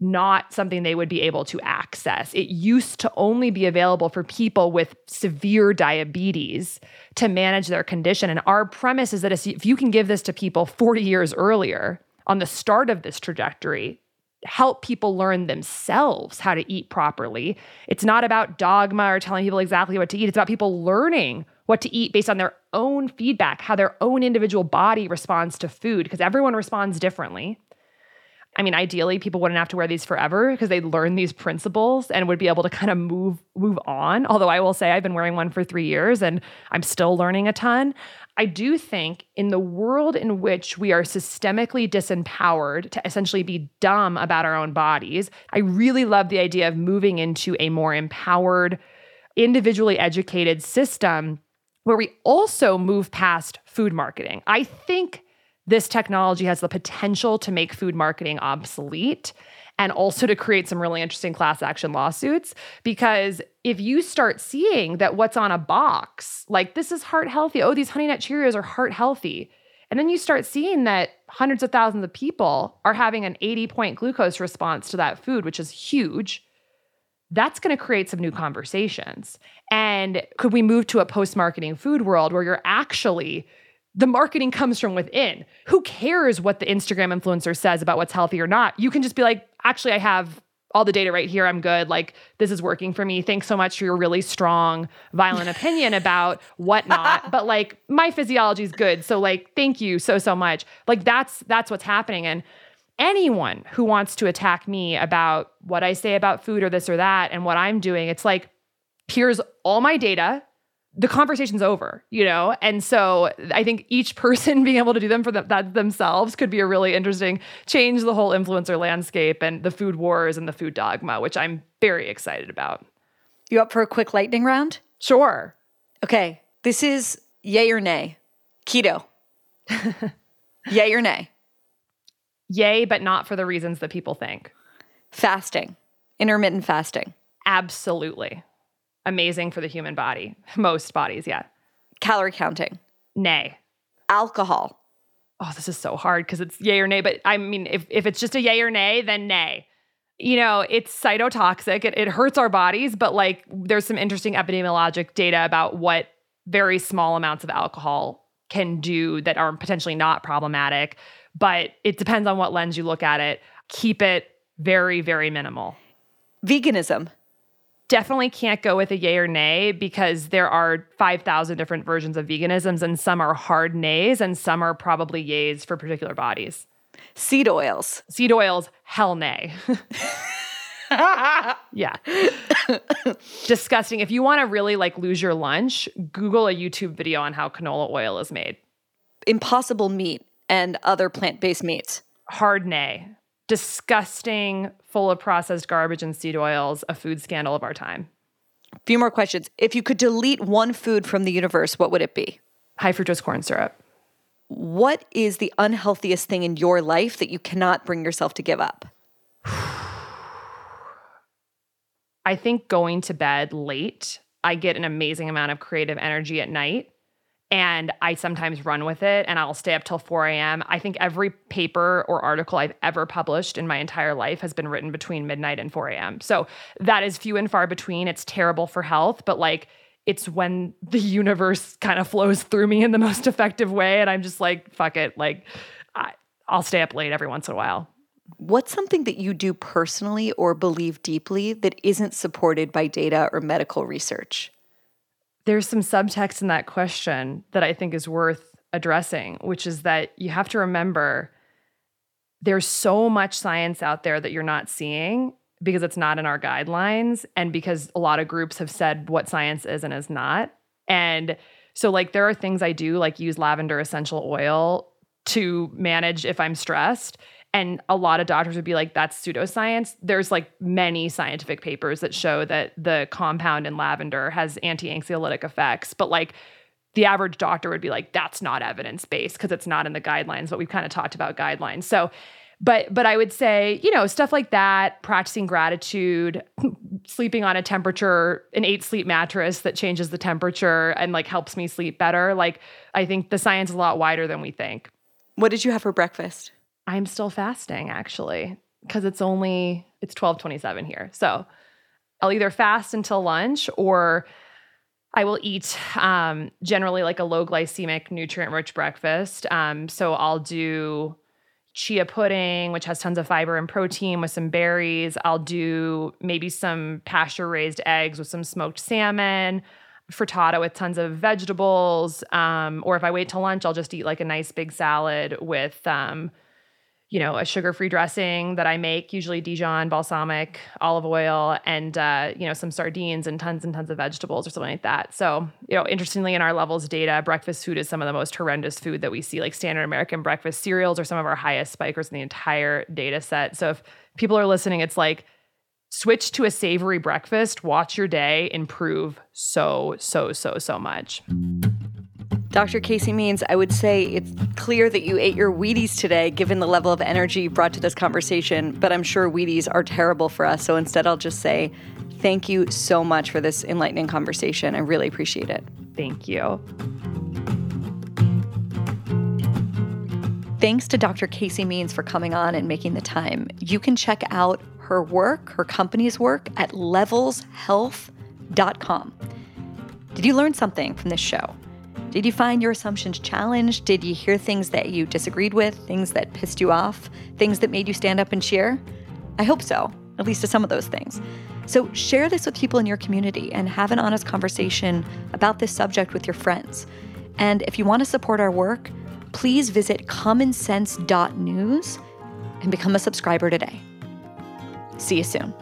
not something they would be able to access. It used to only be available for people with severe diabetes to manage their condition. And our premise is that if you can give this to people 40 years earlier on the start of this trajectory, help people learn themselves how to eat properly. It's not about dogma or telling people exactly what to eat. It's about people learning what to eat based on their own feedback, how their own individual body responds to food, because everyone responds differently. I mean, ideally, people wouldn't have to wear these forever because they'd learn these principles and would be able to kind of move move on. Although I will say I've been wearing one for three years and I'm still learning a ton. I do think in the world in which we are systemically disempowered to essentially be dumb about our own bodies, I really love the idea of moving into a more empowered, individually educated system where we also move past food marketing. I think this technology has the potential to make food marketing obsolete and also to create some really interesting class action lawsuits. Because if you start seeing that what's on a box, like this is heart healthy, oh, these Honey Nut Cheerios are heart healthy. And then you start seeing that hundreds of thousands of people are having an 80 point glucose response to that food, which is huge. That's going to create some new conversations. And could we move to a post marketing food world where you're actually the marketing comes from within. Who cares what the Instagram influencer says about what's healthy or not? You can just be like, actually, I have all the data right here. I'm good. Like, this is working for me. Thanks so much for your really strong, violent opinion about whatnot. but like, my physiology is good. So, like, thank you so, so much. Like, that's that's what's happening. And anyone who wants to attack me about what I say about food or this or that and what I'm doing, it's like, here's all my data the conversation's over, you know? And so I think each person being able to do them for the, that themselves could be a really interesting change the whole influencer landscape and the food wars and the food dogma, which I'm very excited about. You up for a quick lightning round? Sure. Okay. This is yay or nay. Keto. yay or nay. Yay, but not for the reasons that people think. Fasting. Intermittent fasting. Absolutely. Amazing for the human body. Most bodies, yeah. Calorie counting. Nay. Alcohol. Oh, this is so hard because it's yay or nay. But I mean, if, if it's just a yay or nay, then nay. You know, it's cytotoxic. It, it hurts our bodies, but like there's some interesting epidemiologic data about what very small amounts of alcohol can do that are potentially not problematic. But it depends on what lens you look at it. Keep it very, very minimal. Veganism definitely can't go with a yay or nay because there are 5,000 different versions of veganisms and some are hard nays and some are probably yays for particular bodies. Seed oils. Seed oils, hell nay. yeah. Disgusting. If you want to really like lose your lunch, Google a YouTube video on how canola oil is made. Impossible meat and other plant-based meats. Hard nay disgusting, full of processed garbage and seed oils, a food scandal of our time. A few more questions. If you could delete one food from the universe, what would it be? High fructose corn syrup. What is the unhealthiest thing in your life that you cannot bring yourself to give up? I think going to bed late, I get an amazing amount of creative energy at night and I sometimes run with it and I'll stay up till 4 a.m. I think every paper or article I've ever published in my entire life has been written between midnight and 4 a.m. So that is few and far between. It's terrible for health, but like it's when the universe kind of flows through me in the most effective way. And I'm just like, fuck it. Like, I, I'll stay up late every once in a while. What's something that you do personally or believe deeply that isn't supported by data or medical research? There's some subtext in that question that I think is worth addressing, which is that you have to remember there's so much science out there that you're not seeing because it's not in our guidelines and because a lot of groups have said what science is and is not. And so like there are things I do like use lavender essential oil to manage if I'm stressed and a lot of doctors would be like that's pseudoscience. There's like many scientific papers that show that the compound in lavender has anti-anxiolytic effects but like the average doctor would be like that's not evidence based because it's not in the guidelines but we've kind of talked about guidelines. So but but i would say you know stuff like that practicing gratitude sleeping on a temperature an eight sleep mattress that changes the temperature and like helps me sleep better like i think the science is a lot wider than we think. What did you have for breakfast I'm still fasting actually because it's only it's 12:27 here. So I'll either fast until lunch or I will eat um, generally like a low glycemic, nutrient rich breakfast. Um, so I'll do chia pudding, which has tons of fiber and protein with some berries. I'll do maybe some pasture raised eggs with some smoked salmon, frittata with tons of vegetables. Um, or if I wait till lunch, I'll just eat like a nice big salad with um, you know, a sugar-free dressing that I make, usually Dijon, balsamic, olive oil, and uh, you know, some sardines and tons and tons of vegetables or something like that. So, you know, interestingly, in our levels data, breakfast food is some of the most horrendous food that we see. Like standard American breakfast cereals are some of our highest spikers in the entire data set. So, if people are listening, it's like switch to a savory breakfast, watch your day improve so, so, so, so much. Dr. Casey Means, I would say it's clear that you ate your Wheaties today, given the level of energy you brought to this conversation, but I'm sure Wheaties are terrible for us. So instead, I'll just say thank you so much for this enlightening conversation. I really appreciate it. Thank you. Thanks to Dr. Casey Means for coming on and making the time. You can check out her work, her company's work at levelshealth.com. Did you learn something from this show? Did you find your assumptions challenged? Did you hear things that you disagreed with, things that pissed you off, things that made you stand up and cheer? I hope so, at least to some of those things. So share this with people in your community and have an honest conversation about this subject with your friends. And if you want to support our work, please visit commonsense.news and become a subscriber today. See you soon.